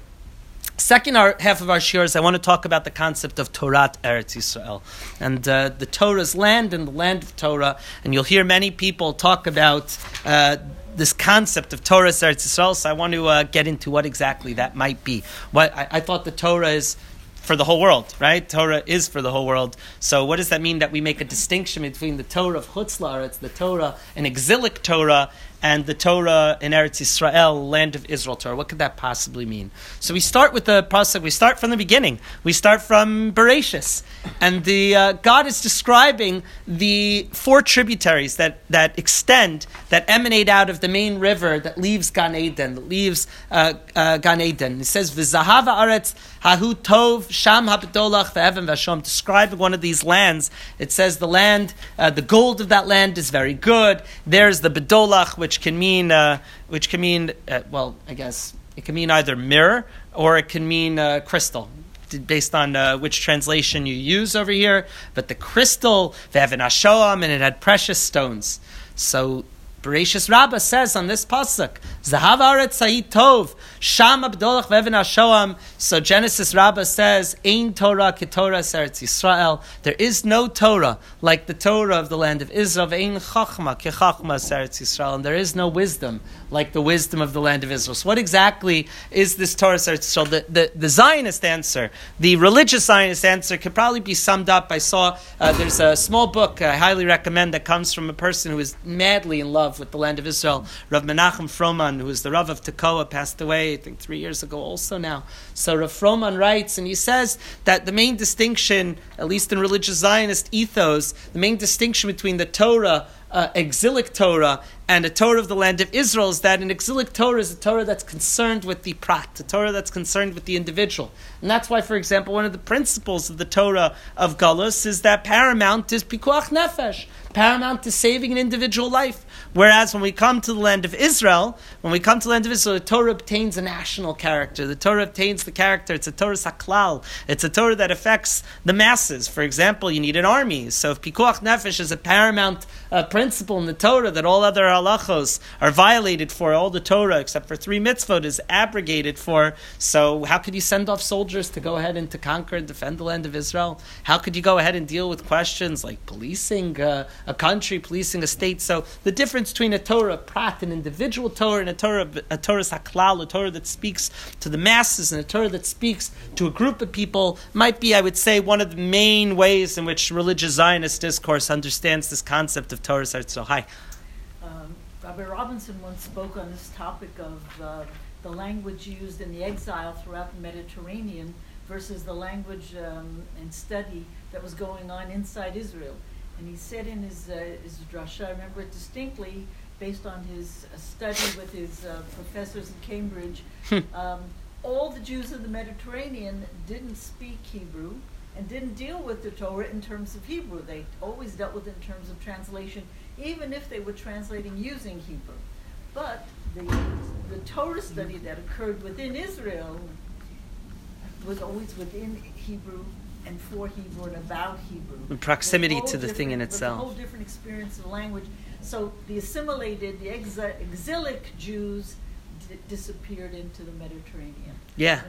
Second half of our shiurs, I want to talk about the concept of Torah Eretz Yisrael and uh, the Torah's land and the land of Torah. And you'll hear many people talk about uh, this concept of Torah Eretz Yisrael. So I want to uh, get into what exactly that might be. What I, I thought the Torah is for the whole world, right? Torah is for the whole world. So what does that mean that we make a distinction between the Torah of Chutzlar, it's the Torah, an exilic Torah, and the Torah in Eretz Israel, land of Israel Torah. What could that possibly mean? So we start with the process. We start from the beginning. We start from Bereshis, and the uh, God is describing the four tributaries that that extend, that emanate out of the main river that leaves Gan Eden, that leaves uh, uh, Gan Eden. It says V'zahava Aretz Hahu Tov Sham Habdolach Ve'evan Vashom. Describing one of these lands, it says the land, uh, the gold of that land is very good. There's the Bedolach which can mean uh, which can mean uh, well, I guess it can mean either mirror or it can mean uh, crystal. Based on uh, which translation you use over here, but the crystal, they have an ashoam, and it had precious stones. So Bereshis Rabbah says on this pasuk, Zahav Aretz Tov, Sham Abdolach Vevin Hashoam. So Genesis Rabbah says, Ein Torah Ketorah Eretz Yisrael. There is no Torah like the Torah of the land of Israel. Ein Chachma Kechachma Eretz Yisrael. And there is no wisdom like the wisdom of the land of Israel. So what exactly is this Torah Eretz Yisrael? The, the, the, Zionist answer, the religious Zionist answer, could probably be summed up. I saw uh, there's a small book I highly recommend that comes from a person who is madly in love with the land of Israel. Rav Menachem Froman, who is the Rav of Tekoa, passed away I think three years ago also now. So Rav Froman writes, and he says that the main distinction, at least in religious Zionist ethos, the main distinction between the Torah uh, exilic Torah and a Torah of the land of Israel is that an exilic Torah is a Torah that's concerned with the prat, a Torah that's concerned with the individual. And that's why, for example, one of the principles of the Torah of Galus is that paramount is pikuach nefesh, paramount is saving an individual life. Whereas when we come to the land of Israel, when we come to the land of Israel, the Torah obtains a national character. The Torah obtains the character. It's a Torah saklal. It's a Torah that affects the masses. For example, you need an army. So if pikuach nefesh is a paramount uh, principle in the Torah that all other halachos are violated for, all the Torah except for three mitzvot is abrogated for. So how could you send off soldiers to go ahead and to conquer and defend the land of Israel? How could you go ahead and deal with questions like policing uh, a country, policing a state? So the difference between a Torah prat, an individual Torah, and a Torah, a Torah saklal, a Torah that speaks to the masses, and a Torah that speaks to a group of people might be, I would say, one of the main ways in which religious Zionist discourse understands this concept of Torah. So, hi. Um, Rabbi Robinson once spoke on this topic of uh, the language used in the exile throughout the Mediterranean versus the language um, and study that was going on inside Israel. And he said in his, uh, his drasha, I remember it distinctly, based on his uh, study with his uh, professors in Cambridge, hmm. um, all the Jews of the Mediterranean didn't speak Hebrew and didn't deal with the Torah in terms of Hebrew. They always dealt with it in terms of translation, even if they were translating using Hebrew. But the, the Torah study that occurred within Israel was always within Hebrew and for Hebrew and about Hebrew. In proximity to the thing in itself. a whole different experience of language. So the assimilated, the exilic Jews disappeared into the Mediterranean. Yeah,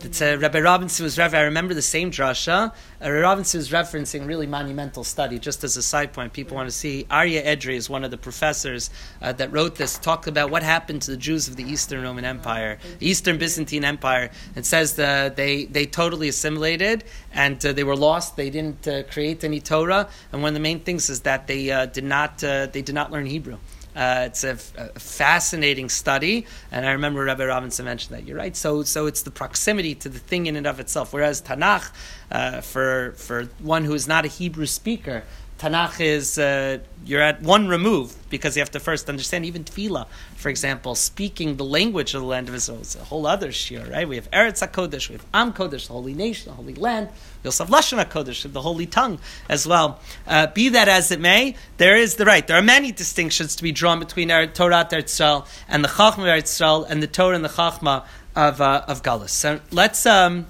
it's uh, Rabbi Robinson was Rabbi. I remember the same drasha. Uh, Rabbi Robinson was referencing really monumental study. Just as a side point, people want to see. Arye Edrei is one of the professors uh, that wrote this. Talked about what happened to the Jews of the Eastern Roman Empire, the Eastern Byzantine Empire. and says that they they totally assimilated and uh, they were lost. They didn't uh, create any Torah, and one of the main things is that they uh, did not they did not learn Hebrew. Uh, it's a, fascinating study, and I remember Rabbi Robinson mentioned that. You're right. So, so it's the proximity to the thing in and of itself. Whereas Tanakh, uh, for for one who is not a Hebrew speaker, Tanakh is uh, you're at one remove because you have to first understand even tefillah, for example, speaking the language of the land of Israel is a whole other shir, right? We have Eretz Hakodesh, we have Am Kodesh, the holy nation, the holy land. We also have Lashon Hakodesh, the holy tongue as well. Uh, be that as it may, there is the right. There are many distinctions to be drawn between Eretz Torah Eretz Israel and the Chachma Eretz Israel and the Torah and the Chachma of uh, of Galus. So let's um,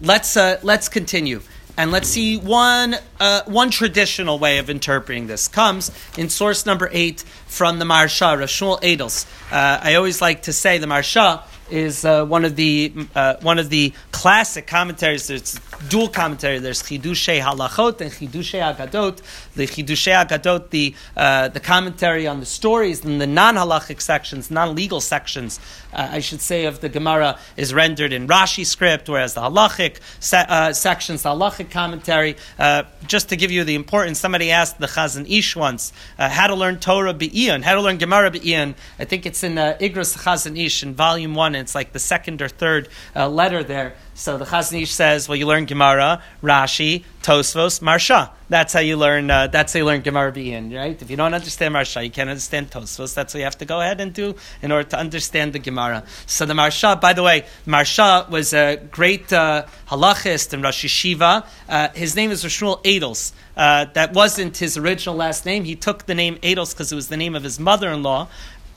let's uh, let's continue. And let's see one uh, one traditional way of interpreting this comes in source number eight from the Marsha, Rashul Edels. Uh, I always like to say the Maharsha is uh, one of the uh, one of the classic commentaries. There's dual commentary. There's Chidushay Halachot and Chidushay Agadot. The Chidushay Agadot, the uh, the commentary on the stories and the non halachic sections, non legal sections, uh, I should say, of the Gemara is rendered in Rashi script, whereas the halachic se- uh, sections, the halachic commentary. Uh, just to give you the importance, somebody asked the Chazon Ish once how to learn Torah be'iyan, how to learn Gemara be'iyan. I think it's in uh, Igros Chazon Ish in volume one it's like the second or third uh, letter there. So the Chazon Ish says, well, you learn Gemara, Rashi, Tosfos, Marsha. That's how you learn. Uh, that's how you learn Gemara being right. If you don't understand Marsha, you can't understand Tosfos. That's what you have to go ahead and do in order to understand the Gemara. So the Maharsha, by the way, Marsha was a great uh, halachist in Rosh Yeshiva. Uh, his name is Rashmuel Edels. Uh, that wasn't his original last name. He took the name Edels because it was the name of his mother-in-law.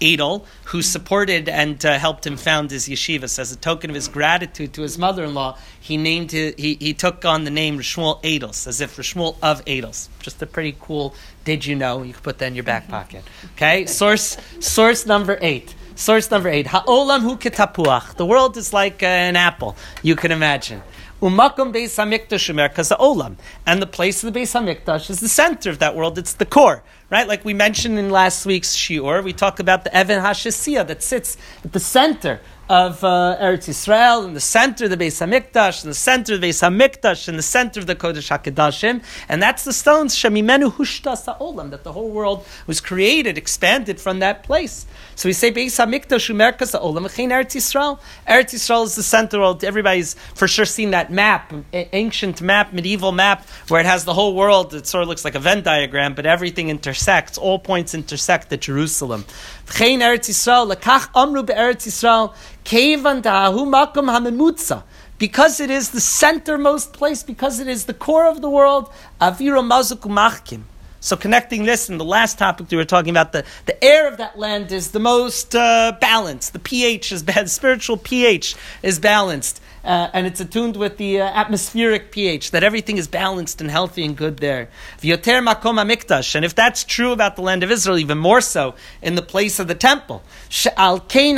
Adel, who supported and uh, helped him found his yeshivas. As a token of his gratitude to his mother-in-law, he named his, he, he took on the name Rishmuel Edels, as if Rishmuel of Edels. Just a pretty cool. Did you know? You can put that in your back pocket. Okay. Source source number eight. Source number eight. Ha'olam hu ketapuach. The world is like uh, an apple. You can imagine. Umakum Beis Hamikdash Umerkaz Olam. And the place of the Beis Hamikdash is the center of that world. It's the core, right? Like we mentioned in last week's shiur, we talk about the Evan Hashesiyah that sits at the center of uh, Eretz Yisrael, in the center of the Beis Hamikdash, in the center of the Beis Hamikdash, in the center of the Kodesh Hakadashim, and that's the stones Shemimenu Hushta Sa'olam that the whole world was created, expanded from that place. So we say Beis Hamikdash Umerkas Sa'olam Echein Eretz Yisrael. Eretz Yisrael is the center world. Everybody's for sure seen that map, ancient map, medieval map, where it has the whole world. It sort of looks like a Venn diagram, but everything intersects. All points intersect at Jerusalem. Echein Eretz Yisrael Lekach Amru Be'Eretz Yisrael Kevan Dahu Makom Hamemutza because it is the centermost place, because it is the core of the world, Avira Mazukumachkim. So connecting this and the last topic we were talking about, the, the air of that land is the most uh, balanced. The pH is bad, the (laughs) spiritual pH is balanced uh, and it's attuned with the uh, atmospheric pH, that everything is balanced and healthy and good there. V'yoter makom and if that's true about the land of Israel, even more so in the place of the temple. So I quoted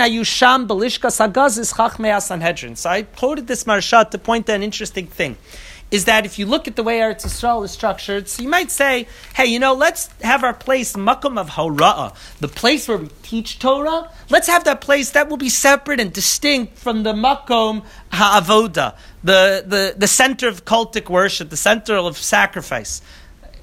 this marshat to point out an interesting thing is that if you look at the way Eretz Yisrael is structured, so you might say, hey, you know, let's have our place makom of Hora'ah, the place where we teach Torah. Let's have that place that will be separate and distinct from the makom ha'avoda, the, the, the center of cultic worship, the center of sacrifice.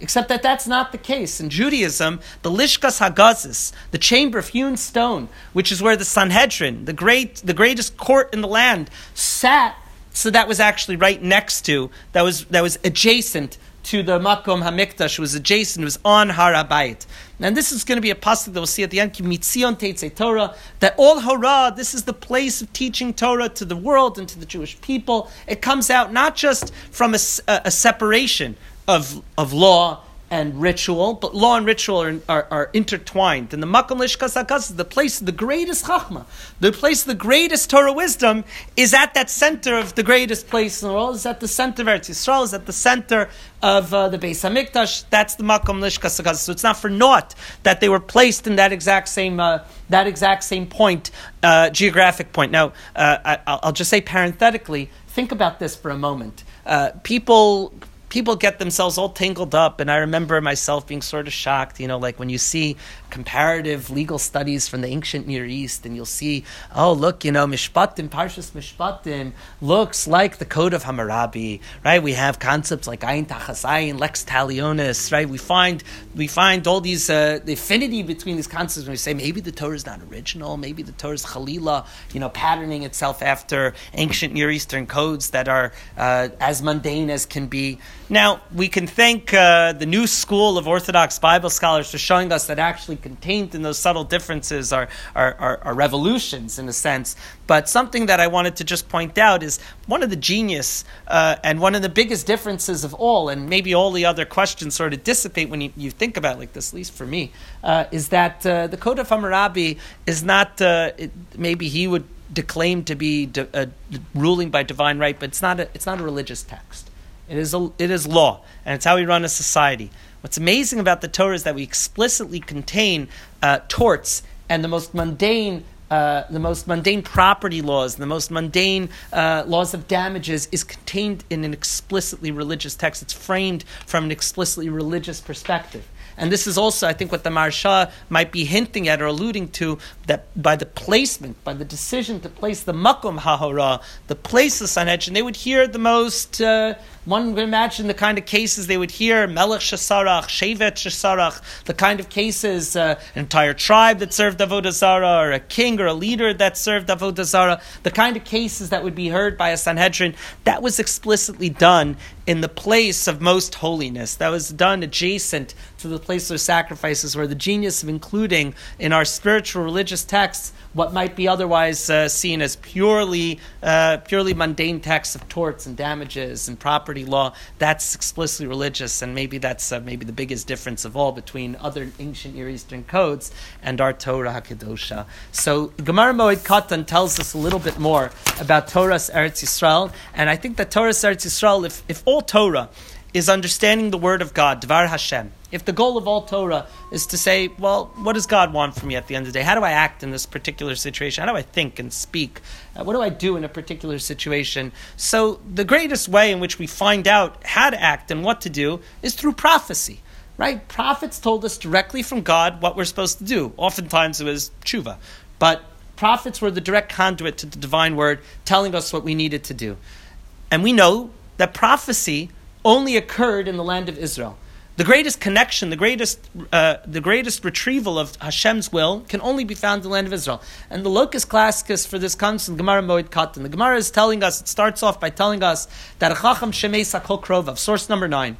Except that that's not the case. In Judaism, the Lishkas Hagazis, the chamber of hewn stone, which is where the Sanhedrin, the great, the greatest court in the land, sat so that was actually right next to, that was, that was adjacent to the Makom Hamikdash, It was adjacent, it was on Har HaBayit. And this is going to be a pasuk that we'll see at the end, Mitzion Teitze Torah, that all Hora, this is the place of teaching Torah to the world and to the Jewish people. It comes out not just from a, a, a separation of, of law and ritual, but law and ritual are, are, are intertwined. And the Makam Lishkas the place of the greatest Chachma, the place of the greatest Torah wisdom, is at that center of the greatest place in the world, is at the center of Eretz Yisrael, is at the center of uh, the Beis Hamikdash. That's the Makam Lishkas So it's not for naught that they were placed in that exact same, uh, that exact same point, uh, geographic point. Now, uh, I, will just say parenthetically, think about this for a moment. Uh, people people get themselves all tangled up. And I remember myself being sort of shocked, you know, like when you see comparative legal studies from the ancient Near East, and you'll see, oh, look, you know, Mishpatim, Parshas Mishpatim looks like the Code of Hammurabi, right? We have concepts like Ayin Tachasayin, Lex Talionis, right? We find we find all these uh, the affinity between these concepts. and we say maybe the Torah is not original, maybe the Torah is Chalila, you know, patterning itself after ancient Near Eastern codes that are uh, as mundane as can be. Now, we can thank uh, the new school of Orthodox Bible scholars for showing us that actually contained in those subtle differences are, are, are, are revolutions in a sense. But something that I wanted to just point out is one of the genius uh, and one of the biggest differences of all, and maybe all the other questions sort of dissipate when you, you think about like this, at least for me, uh, is that uh, the Code of Hammurabi is not, uh, it, maybe he would declaim to be uh, ruling by divine right, but it's not a, it's not a religious text. It is, a, it is law, and it's how we run a society. What's amazing about the Torah is that we explicitly contain uh, torts and the most mundane uh, the most mundane property laws, the most mundane uh, laws of damages is contained in an explicitly religious text. It's framed from an explicitly religious perspective. And this is also, I think, what the Marsha might be hinting at or alluding to that by the placement, by the decision to place the Makom Hahora, the place of Sanhedrin, they would hear the most. Uh, one would imagine the kind of cases they would hear, Melech Shasarach, Shevet Shasarach, the kind of cases, uh, an entire tribe that served Avodah Zarah, or a king or a leader that served Avodah Zarah, the kind of cases that would be heard by a Sanhedrin, that was explicitly done in the place of most holiness. That was done adjacent to the place of sacrifices, where the genius of including in our spiritual religious texts what might be otherwise uh, seen as purely, uh, purely mundane texts of torts and damages and property law. That's explicitly religious, and maybe that's uh, maybe the biggest difference of all between other ancient Near Eastern codes and our Torah Hakadosha. So Gemara Moed Katan tells us a little bit more about Torah's Eretz Yisrael, and I think that Torah's Eretz Yisrael, if, if all Torah is understanding the word of God, Dvar Hashem. If the goal of all Torah is to say, well, what does God want from me at the end of the day? How do I act in this particular situation? How do I think and speak? Uh, what do I do in a particular situation? So, the greatest way in which we find out how to act and what to do is through prophecy. Right? Prophets told us directly from God what we're supposed to do. Oftentimes it was tshuva. But prophets were the direct conduit to the divine word, telling us what we needed to do. And we know that prophecy only occurred in the land of Israel. The greatest connection, the greatest, uh, the greatest retrieval of Hashem's will can only be found in the land of Israel. And the locus classicus for this comes from Gemara Moed Katan. The Gemara is telling us, it starts off by telling us that Chacham Shemei Sakol Krovav, source number nine,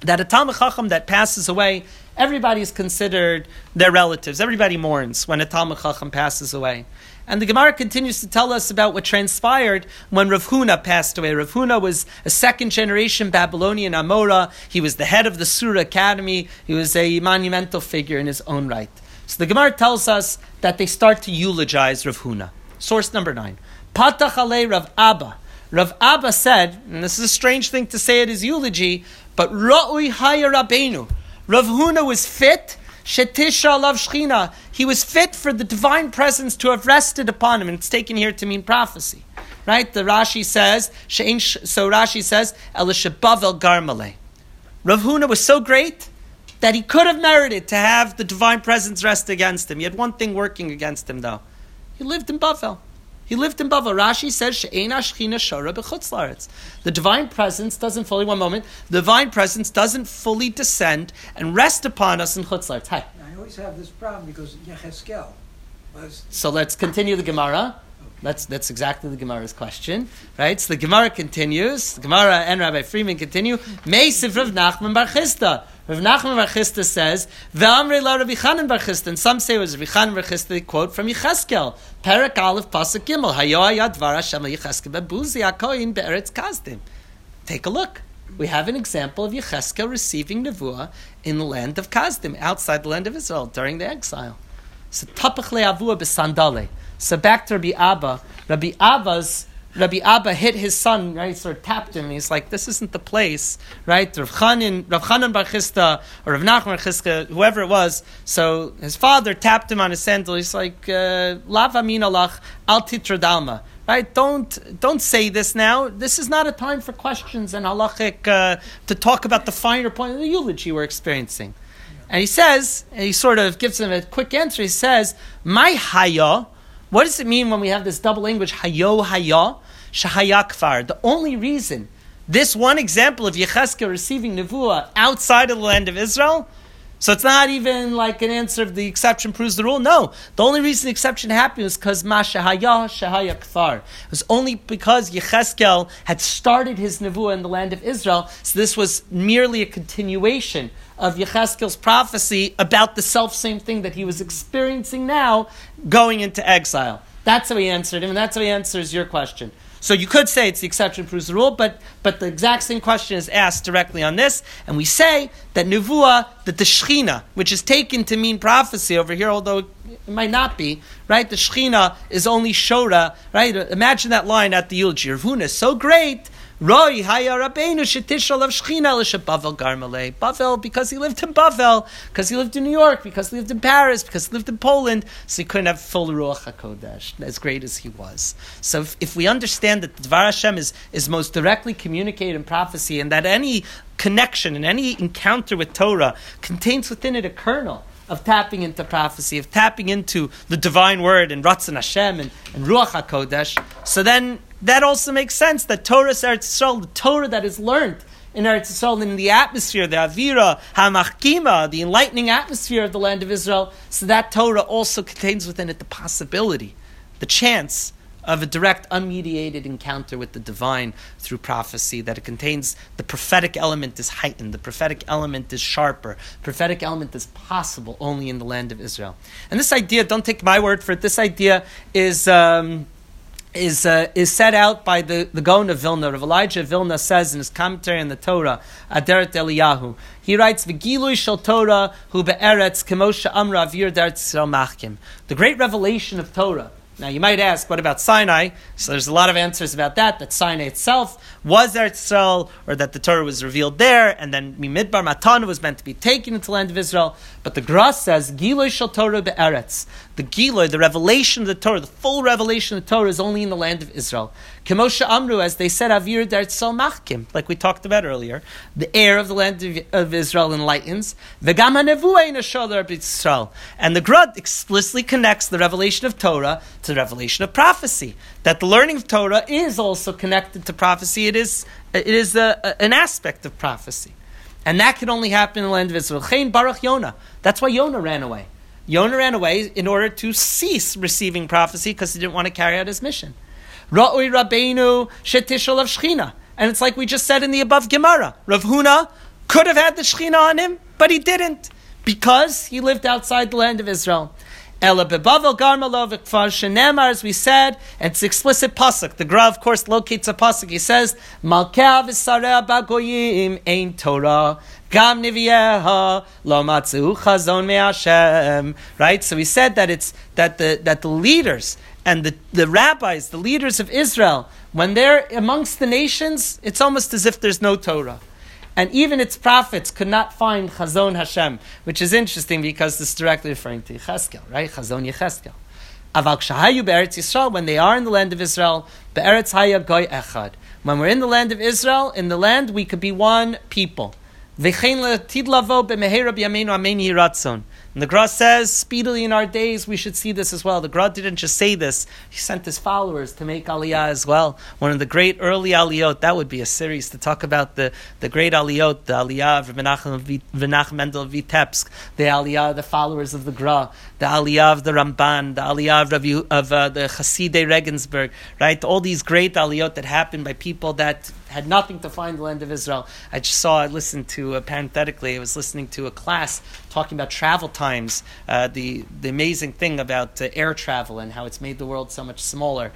that a Talmud Chacham that passes away, everybody is considered their relatives. Everybody mourns when a Talmud Chacham passes away. And the Gemara continues to tell us about what transpired when Rav Huna passed away. Rav Huna was a second generation Babylonian Amora. He was the head of the Sura Academy. He was a monumental figure in his own right. So the Gemara tells us that they start to eulogize Rav Huna. Source number nine. Patach ale Rav Abba. Rav Abba said, and this is a strange thing to say at his eulogy, but Ra'ui Haya Rabbeinu. Rav Huna was fit Shetisha alav shchina. He was fit for the divine presence to have rested upon him, and it's taken here to mean prophecy. Right? The Rashi says, so Rashi says, Elishabavel garmale. Rav Huna was so great that he could have merited to have the divine presence rest against him. He had one thing working against him, though. He lived in Bavel. He lived in Bavel. Rashi says, She'ena shchina shara b'chutz The divine presence doesn't fully, one moment, the divine presence doesn't fully descend and rest upon us in chutz Hi. I always have this problem because Yecheskel was... So let's continue the Gemara. That's, that's exactly the Gemara's question, right? So the Gemara continues. The Gemara and Rabbi Freeman continue. Meisiv Rav Nachman Bar. Rav Nachman Bar Chisda says, "Ve'amrei la Rabbi Chanan Bar Chisda." And some say it was Rabbi Chanan Bar Chisda. quote from Yecheskel, Perak Aleph Pasuk Gimel, Hayo Ayad Dvar Hashem Yecheskel Bebuzi Akoyin Be'eretz Kazdim. Take a look. We have an example of Yecheskel receiving nevuah in the land of Kazdim, outside the land of Israel, during the exile. So Tapach Le'avua B'Sandale. So back to Rabbi Abba. Rabbi Abba's Rabbi Abba hit his son, right? Sort of tapped him. He's like, "This isn't the place, right?" Rav Chanan, Rav Chanan Bar Chisda, or Rav Nachman Bar Chisda, whoever it was. So his father tapped him on his sandal. He's like, uh, "Lava minalach al titradalma." Right? Don't don't say this now. This is not a time for questions and halachic uh, to talk about the finer point of the eulogy we're experiencing. And he says, and he sort of gives him a quick answer. He says, "My haya." What does it mean when we have this double language, hayo haya, shahaya kfar? The only reason this one example of Yecheskel receiving nevuah outside of the land of Israel So it's not even like an answer of the exception proves the rule. No, the only reason the exception happened was because Mashahaya Shahaya Kfar. It was only because Yecheskel had started his nevuah in the land of Israel. So this was merely a continuation of Yecheskel's prophecy about the self same thing that he was experiencing now, going into exile. That's how he answered him, and that's how he answers your question. So you could say it's the exception proves the rule, but, but the exact same question is asked directly on this, and we say that Nevuah, that the Shechina, which is taken to mean prophecy over here, although it might not be, right? The Shechina is only Shora, right? Imagine that line at the eulogy. Ravuna is so great Roy Haya Rabbeinu Shetishal of Shechina Bavel Garmale. Bavel because he lived in Bavel, because he lived in New York, because he lived in Paris, because he lived in Poland, so he couldn't have full Ruach HaKodesh, as great as he was. So if, if we understand that Dvar Hashem is, is most directly communicated in prophecy, and that any connection and any encounter with Torah contains within it a kernel of tapping into prophecy, of tapping into the divine word and Ratzon Hashem and, and Ruach HaKodesh, so then that also makes sense that Torah Eretz Yisrael, the Torah that is learned in Eretz Yisrael, in the atmosphere, the Avira, Hamachkima, the enlightening atmosphere of the land of Israel, so that Torah also contains within it the possibility, the chance of a direct, unmediated encounter with the divine through prophecy, that it contains the prophetic element is heightened, the prophetic element is sharper, prophetic element is possible only in the land of Israel. And this idea, don't take my word for it, this idea is. Um, is, uh, is set out by the, the Gaon of Vilna. Rav Elijah Vilna says in his commentary on the Torah, Aderet Eliyahu, he writes, "V'gilui shel Torah hu be'eretz kemosha amra avir machkim." The great revelation of Torah now you might ask, what about Sinai? So there's a lot of answers about that. That Sinai itself was Eretz Israel, or that the Torah was revealed there, and then Mimidbar Matan was meant to be taken into the land of Israel. But the Gra says, Giloy shel Torah be'eretz. The Giloy, the revelation of the Torah, the full revelation of the Torah is only in the land of Israel. Kemosha Amru, as they said, Avir Dertzel Machkim, like we talked about earlier. The air of the land of, of Israel enlightens. V'gam Israel. And the Grud explicitly connects the revelation of Torah to the revelation of prophecy. That the learning of Torah is also connected to prophecy. It is, it is a, a, an aspect of prophecy. And that can only happen in the land of Israel. Chain Baruch Yonah. That's why Yonah ran away. Yonah ran away in order to cease receiving prophecy because he didn't want to carry out his mission. Ra'ui of Shechina. And it's like we just said in the above Gemara. Rav Huna could have had the Shechina on him, but he didn't because he lived outside the land of Israel. Shenemar, as we said, and it's explicit pasuk. The Gra, of course, locates a pasuk. He says, ein Torah. Gam lo matzu chazon me'ashem. Right? So we said that it's, that the, that the leaders and the, the rabbis, the leaders of Israel, when they're amongst the nations, it's almost as if there's no Torah. And even its prophets could not find Chazon Hashem, which is interesting because this is directly referring to Yecheskel, right? Chazon Yecheskel. Aval Kshahayu Be'eretz Yisrael, when they are in the land of Israel, Be'eretz Haya Goy Echad. When we're in the land of Israel, in the land we could be one people. And the Gra says, speedily in our days, we should see this as well. The Gra didn't just say this, he sent his followers to make Aliyah as well. One of the great early Aliyot, that would be a series to talk about the, the great Aliyot, the Aliyah of Menachem Mendel Vitebsk, the Aliyah, the followers of the Gra, the Aliyah of the Ramban, the Aliyah of, of uh, the Hasidei Regensburg, right? All these great Aliyot that happened by people that had nothing to find the land of Israel. I just saw, I listened to, uh, parenthetically, I was listening to a class talking about travel times, uh, the, the amazing thing about uh, air travel and how it's made the world so much smaller.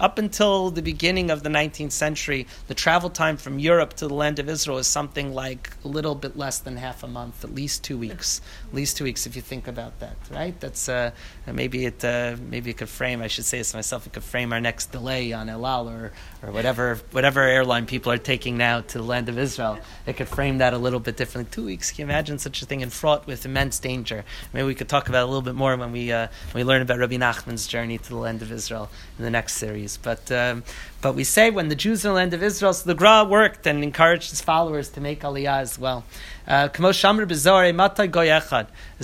Up until the beginning of the 19th century, the travel time from Europe to the land of Israel is something like a little bit less than half a month, at least two weeks. At least two weeks, if you think about that, right? That's uh, maybe it. Uh, maybe it could frame. I should say this myself. It could frame our next delay on El Al or or whatever whatever airline people are taking now to the land of Israel. It could frame that a little bit differently. Two weeks. Can you imagine such a thing and fraught with immense danger? Maybe we could talk about it a little bit more when we uh, when we learn about Rabbi Nachman's journey to the land of Israel in the next series. But um, but we say when the Jews in the land of Israel, so the Gra worked and encouraged his followers to make Aliyah as well. Uh, as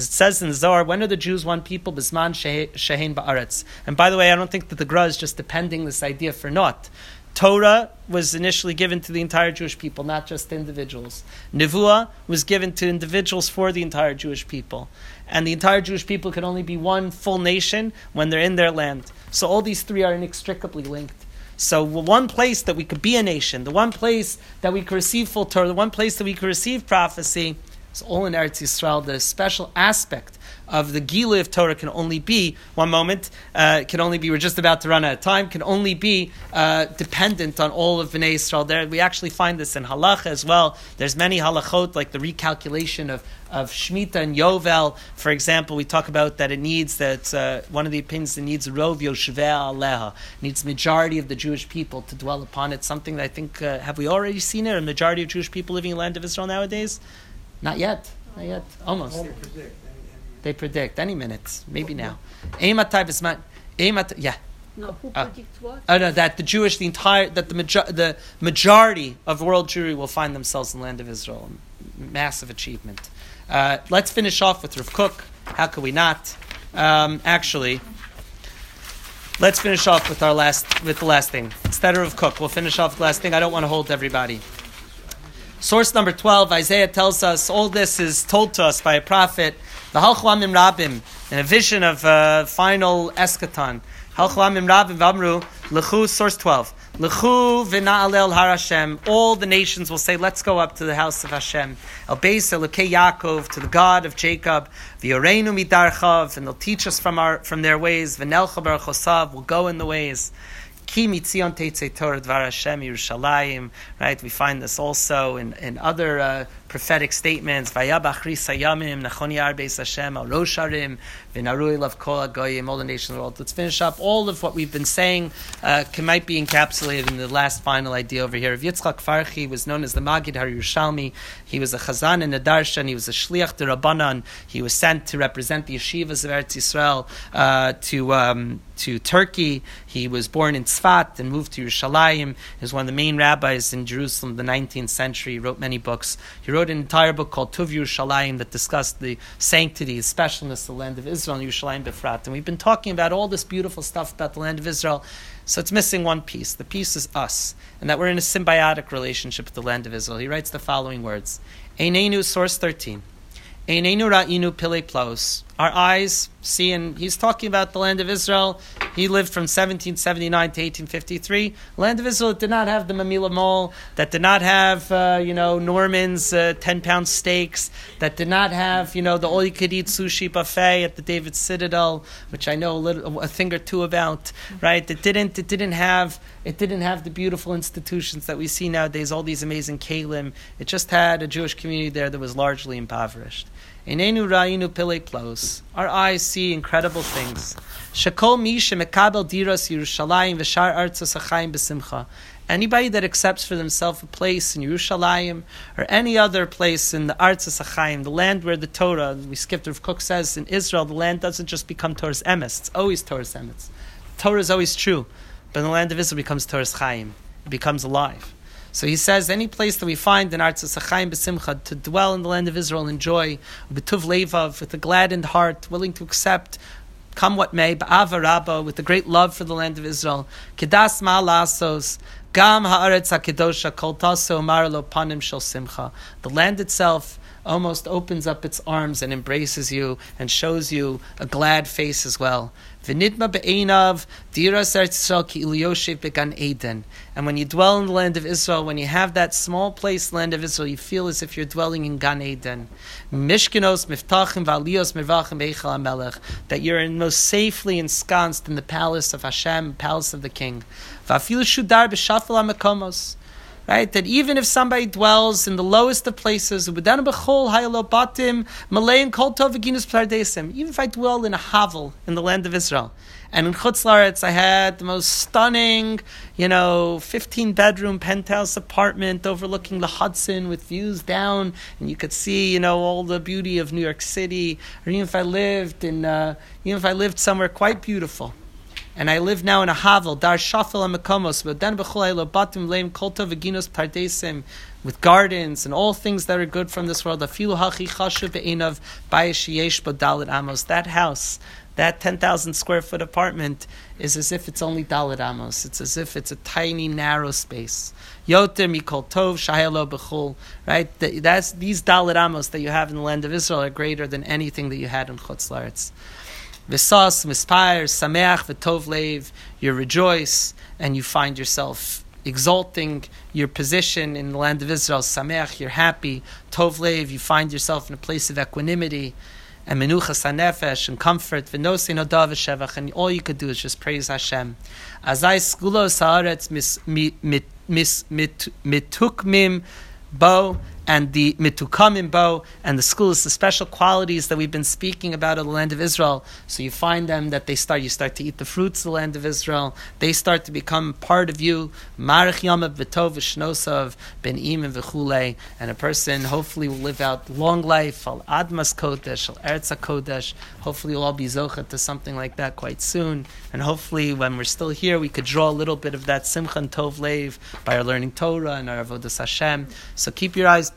it says in the Zohar, when are the Jews one people? Bisman shehein ba'aretz. And by the way, I don't think that the Gra is just depending this idea for naught. Torah was initially given to the entire Jewish people, not just individuals. Nevuah was given to individuals for the entire Jewish people. And the entire Jewish people can only be one full nation when they're in their land. So all these three are inextricably linked. So one place that we could be a nation, the one place that we could receive full Torah, the one place that we could receive prophecy, is all in Eretz Yisrael. The special aspect of the Gila of Torah can only be, one moment, uh, can only be, we're just about to run out of time, can only be uh, dependent on all of Bnei Israel. There, we actually find this in Halacha as well. There's many halachot, like the recalculation of, of Shemitah and Yovel. For example, we talk about that it needs, that uh, one of the opinions that needs Rov Yoshveh Aleha, needs majority of the Jewish people to dwell upon it. Something that I think, uh, have we already seen it? A majority of Jewish people living in the land of Israel nowadays? Not yet. Not yet. Almost. They predict any minutes, maybe now. Yeah. No, who Uh, predicts what? Oh no, that the Jewish, the entire, that the, major, the majority of world Jewry will find themselves in the land of Israel. Massive achievement. Uh, let's finish off with Rav Kook. How could we not? Um, actually, let's finish off with our last, with the last thing. Instead of Rav Kook, we'll finish off with the last thing. I don't want to hold everybody. Source number 12, Isaiah tells us all this is told to us by a prophet. The Halchlamim Rabim, in a vision of uh, final eschaton. Halchlamim Rabim Vamru, Lechu, source 12. Lechu v'na'alel har Hashem. All the nations will say, let's go up to the house of Hashem. El Beis Elokei Yaakov, to the God of Jacob. V'yoreinu midarchav, and they'll teach us from, our, from their ways. V'nelcha baruchosav, we'll go in the ways. Ki mitzion teitzei Torah dvar Hashem Yerushalayim. Right, we find this also in, in other uh, prophetic statements. All the nations of the world. Let's finish up all of what we've been saying. Uh, can, might be encapsulated in the last final idea over here. Yitzchak Farchi was known as the Magid Har Yerushalmi. He was a chazan in the darshan. He was a shliach to Rabbanan. He was sent to represent the yeshivas of Eretz Yisrael uh, to. Um, to Turkey. He was born in Tzfat and moved to Yerushalayim. He was one of the main rabbis in Jerusalem the 19th century. He wrote many books. He wrote an entire book called Tuv Yerushalayim that discussed the sanctity, the specialness of the land of Israel and Yerushalayim Befrat. And we've been talking about all this beautiful stuff about the land of Israel. So it's missing one piece. The piece is us, and that we're in a symbiotic relationship with the land of Israel. He writes the following words. Einenu, source 13. Einenu ra'inu pile plaus. Our eyes see, and he's talking about the land of Israel. He lived from 1779 to 1853. Land of Israel did not have the Mamilla Mall, that did not have, uh, you know, Norman's uh, 10 pound steaks, that did not have, you know, the all you could eat sushi buffet at the David Citadel, which I know a, little, a thing or two about, right? It didn't, it didn't have, it didn't have the beautiful institutions that we see nowadays, all these amazing kalim. It just had a Jewish community there that was largely impoverished. Enenu ra'inu pile plaus. Our eyes see incredible things. Shekol mi shemekabel diras Yerushalayim v'shar artzos hachayim b'simcha. Anybody that accepts for themselves a place in Yerushalayim or any other place in the Artzos Hachayim, the land where the Torah, we skipped, Rav Kook says in Israel, the land doesn't just become Torah's emes, it's always Torah's emes. Torah is always true, but in the land of Israel becomes Torah's Chaim, it becomes alive. So he says, any place that we find in Artzas Achayim B'Simcha, to dwell in the land of Israel, enjoy, b'tuv levav, with a gladdened heart, willing to accept, come what may, ba'ava rabba, with a great love for the land of Israel, kedas ma'alasos, gam ha'aretz ha'kedosha, kol taso marlo panim shel simcha. The land itself almost opens up its arms and embraces you and shows you a glad face as well. V'nidma be'einav diras Eretz ki iliyoshev began Eden. And when you dwell in the land of Israel, when you have that small place, land of Israel, you feel as if you're dwelling in Gan Eden. Mishkenos miftachim v'aliyos mirvachim beichel hamelech. That you're most safely ensconced in the palace of Hashem, palace of the King. V'afil shudar b'shafel ha'mekomos right? That even if somebody dwells in the lowest of places, even if I dwell in a havel in the land of Israel, and in Chutz Laretz I had the most stunning, you know, 15 bedroom penthouse apartment overlooking the Hudson with views down, and you could see, you know, all the beauty of New York City, or even if I lived in, uh, even if I lived somewhere quite beautiful and I live now in a havel, dar shafel then b'chol batim leim kolta v'ginos pardesim, with gardens and all things that are good from this world. Afilu hachi chashuv be'inav bayishiyesh dalit amos. That house, that 10,000 square foot apartment is as if it's only dalit amos. It's as if it's a tiny, narrow space. Yoter mikol tov shayalo bechul. Right? That's, these dalit amos that you have in the land of Israel are greater than anything that you had in Chutz Laretz. Visas, mispire, sameach, v'tov leiv. You rejoice and you find yourself exalting your position in the land of Israel. Sameach, you're happy. Tov lev, you find yourself in a place of equanimity and menuchas hanefesh and comfort. V'nosei nodav v'shevach, and all you could do is just praise Hashem. Azai skulo saaretz mitukmim bo and the mitukamim bo and the schools, the special qualities that we've been speaking about of the land of Israel. So you find them that they start, you start to eat the fruits of the land of Israel. They start to become part of you. Marich yamav v'tov v'shnosav ben imim v'chule. And a person hopefully will live out long life, al admas kodesh, al eretz kodesh. Hopefully we'll all be zochet to something like that quite soon. And hopefully when we're still here, we could draw a little bit of that simcha and tov lev by our learning Torah and our avodas Hashem. So keep your eyes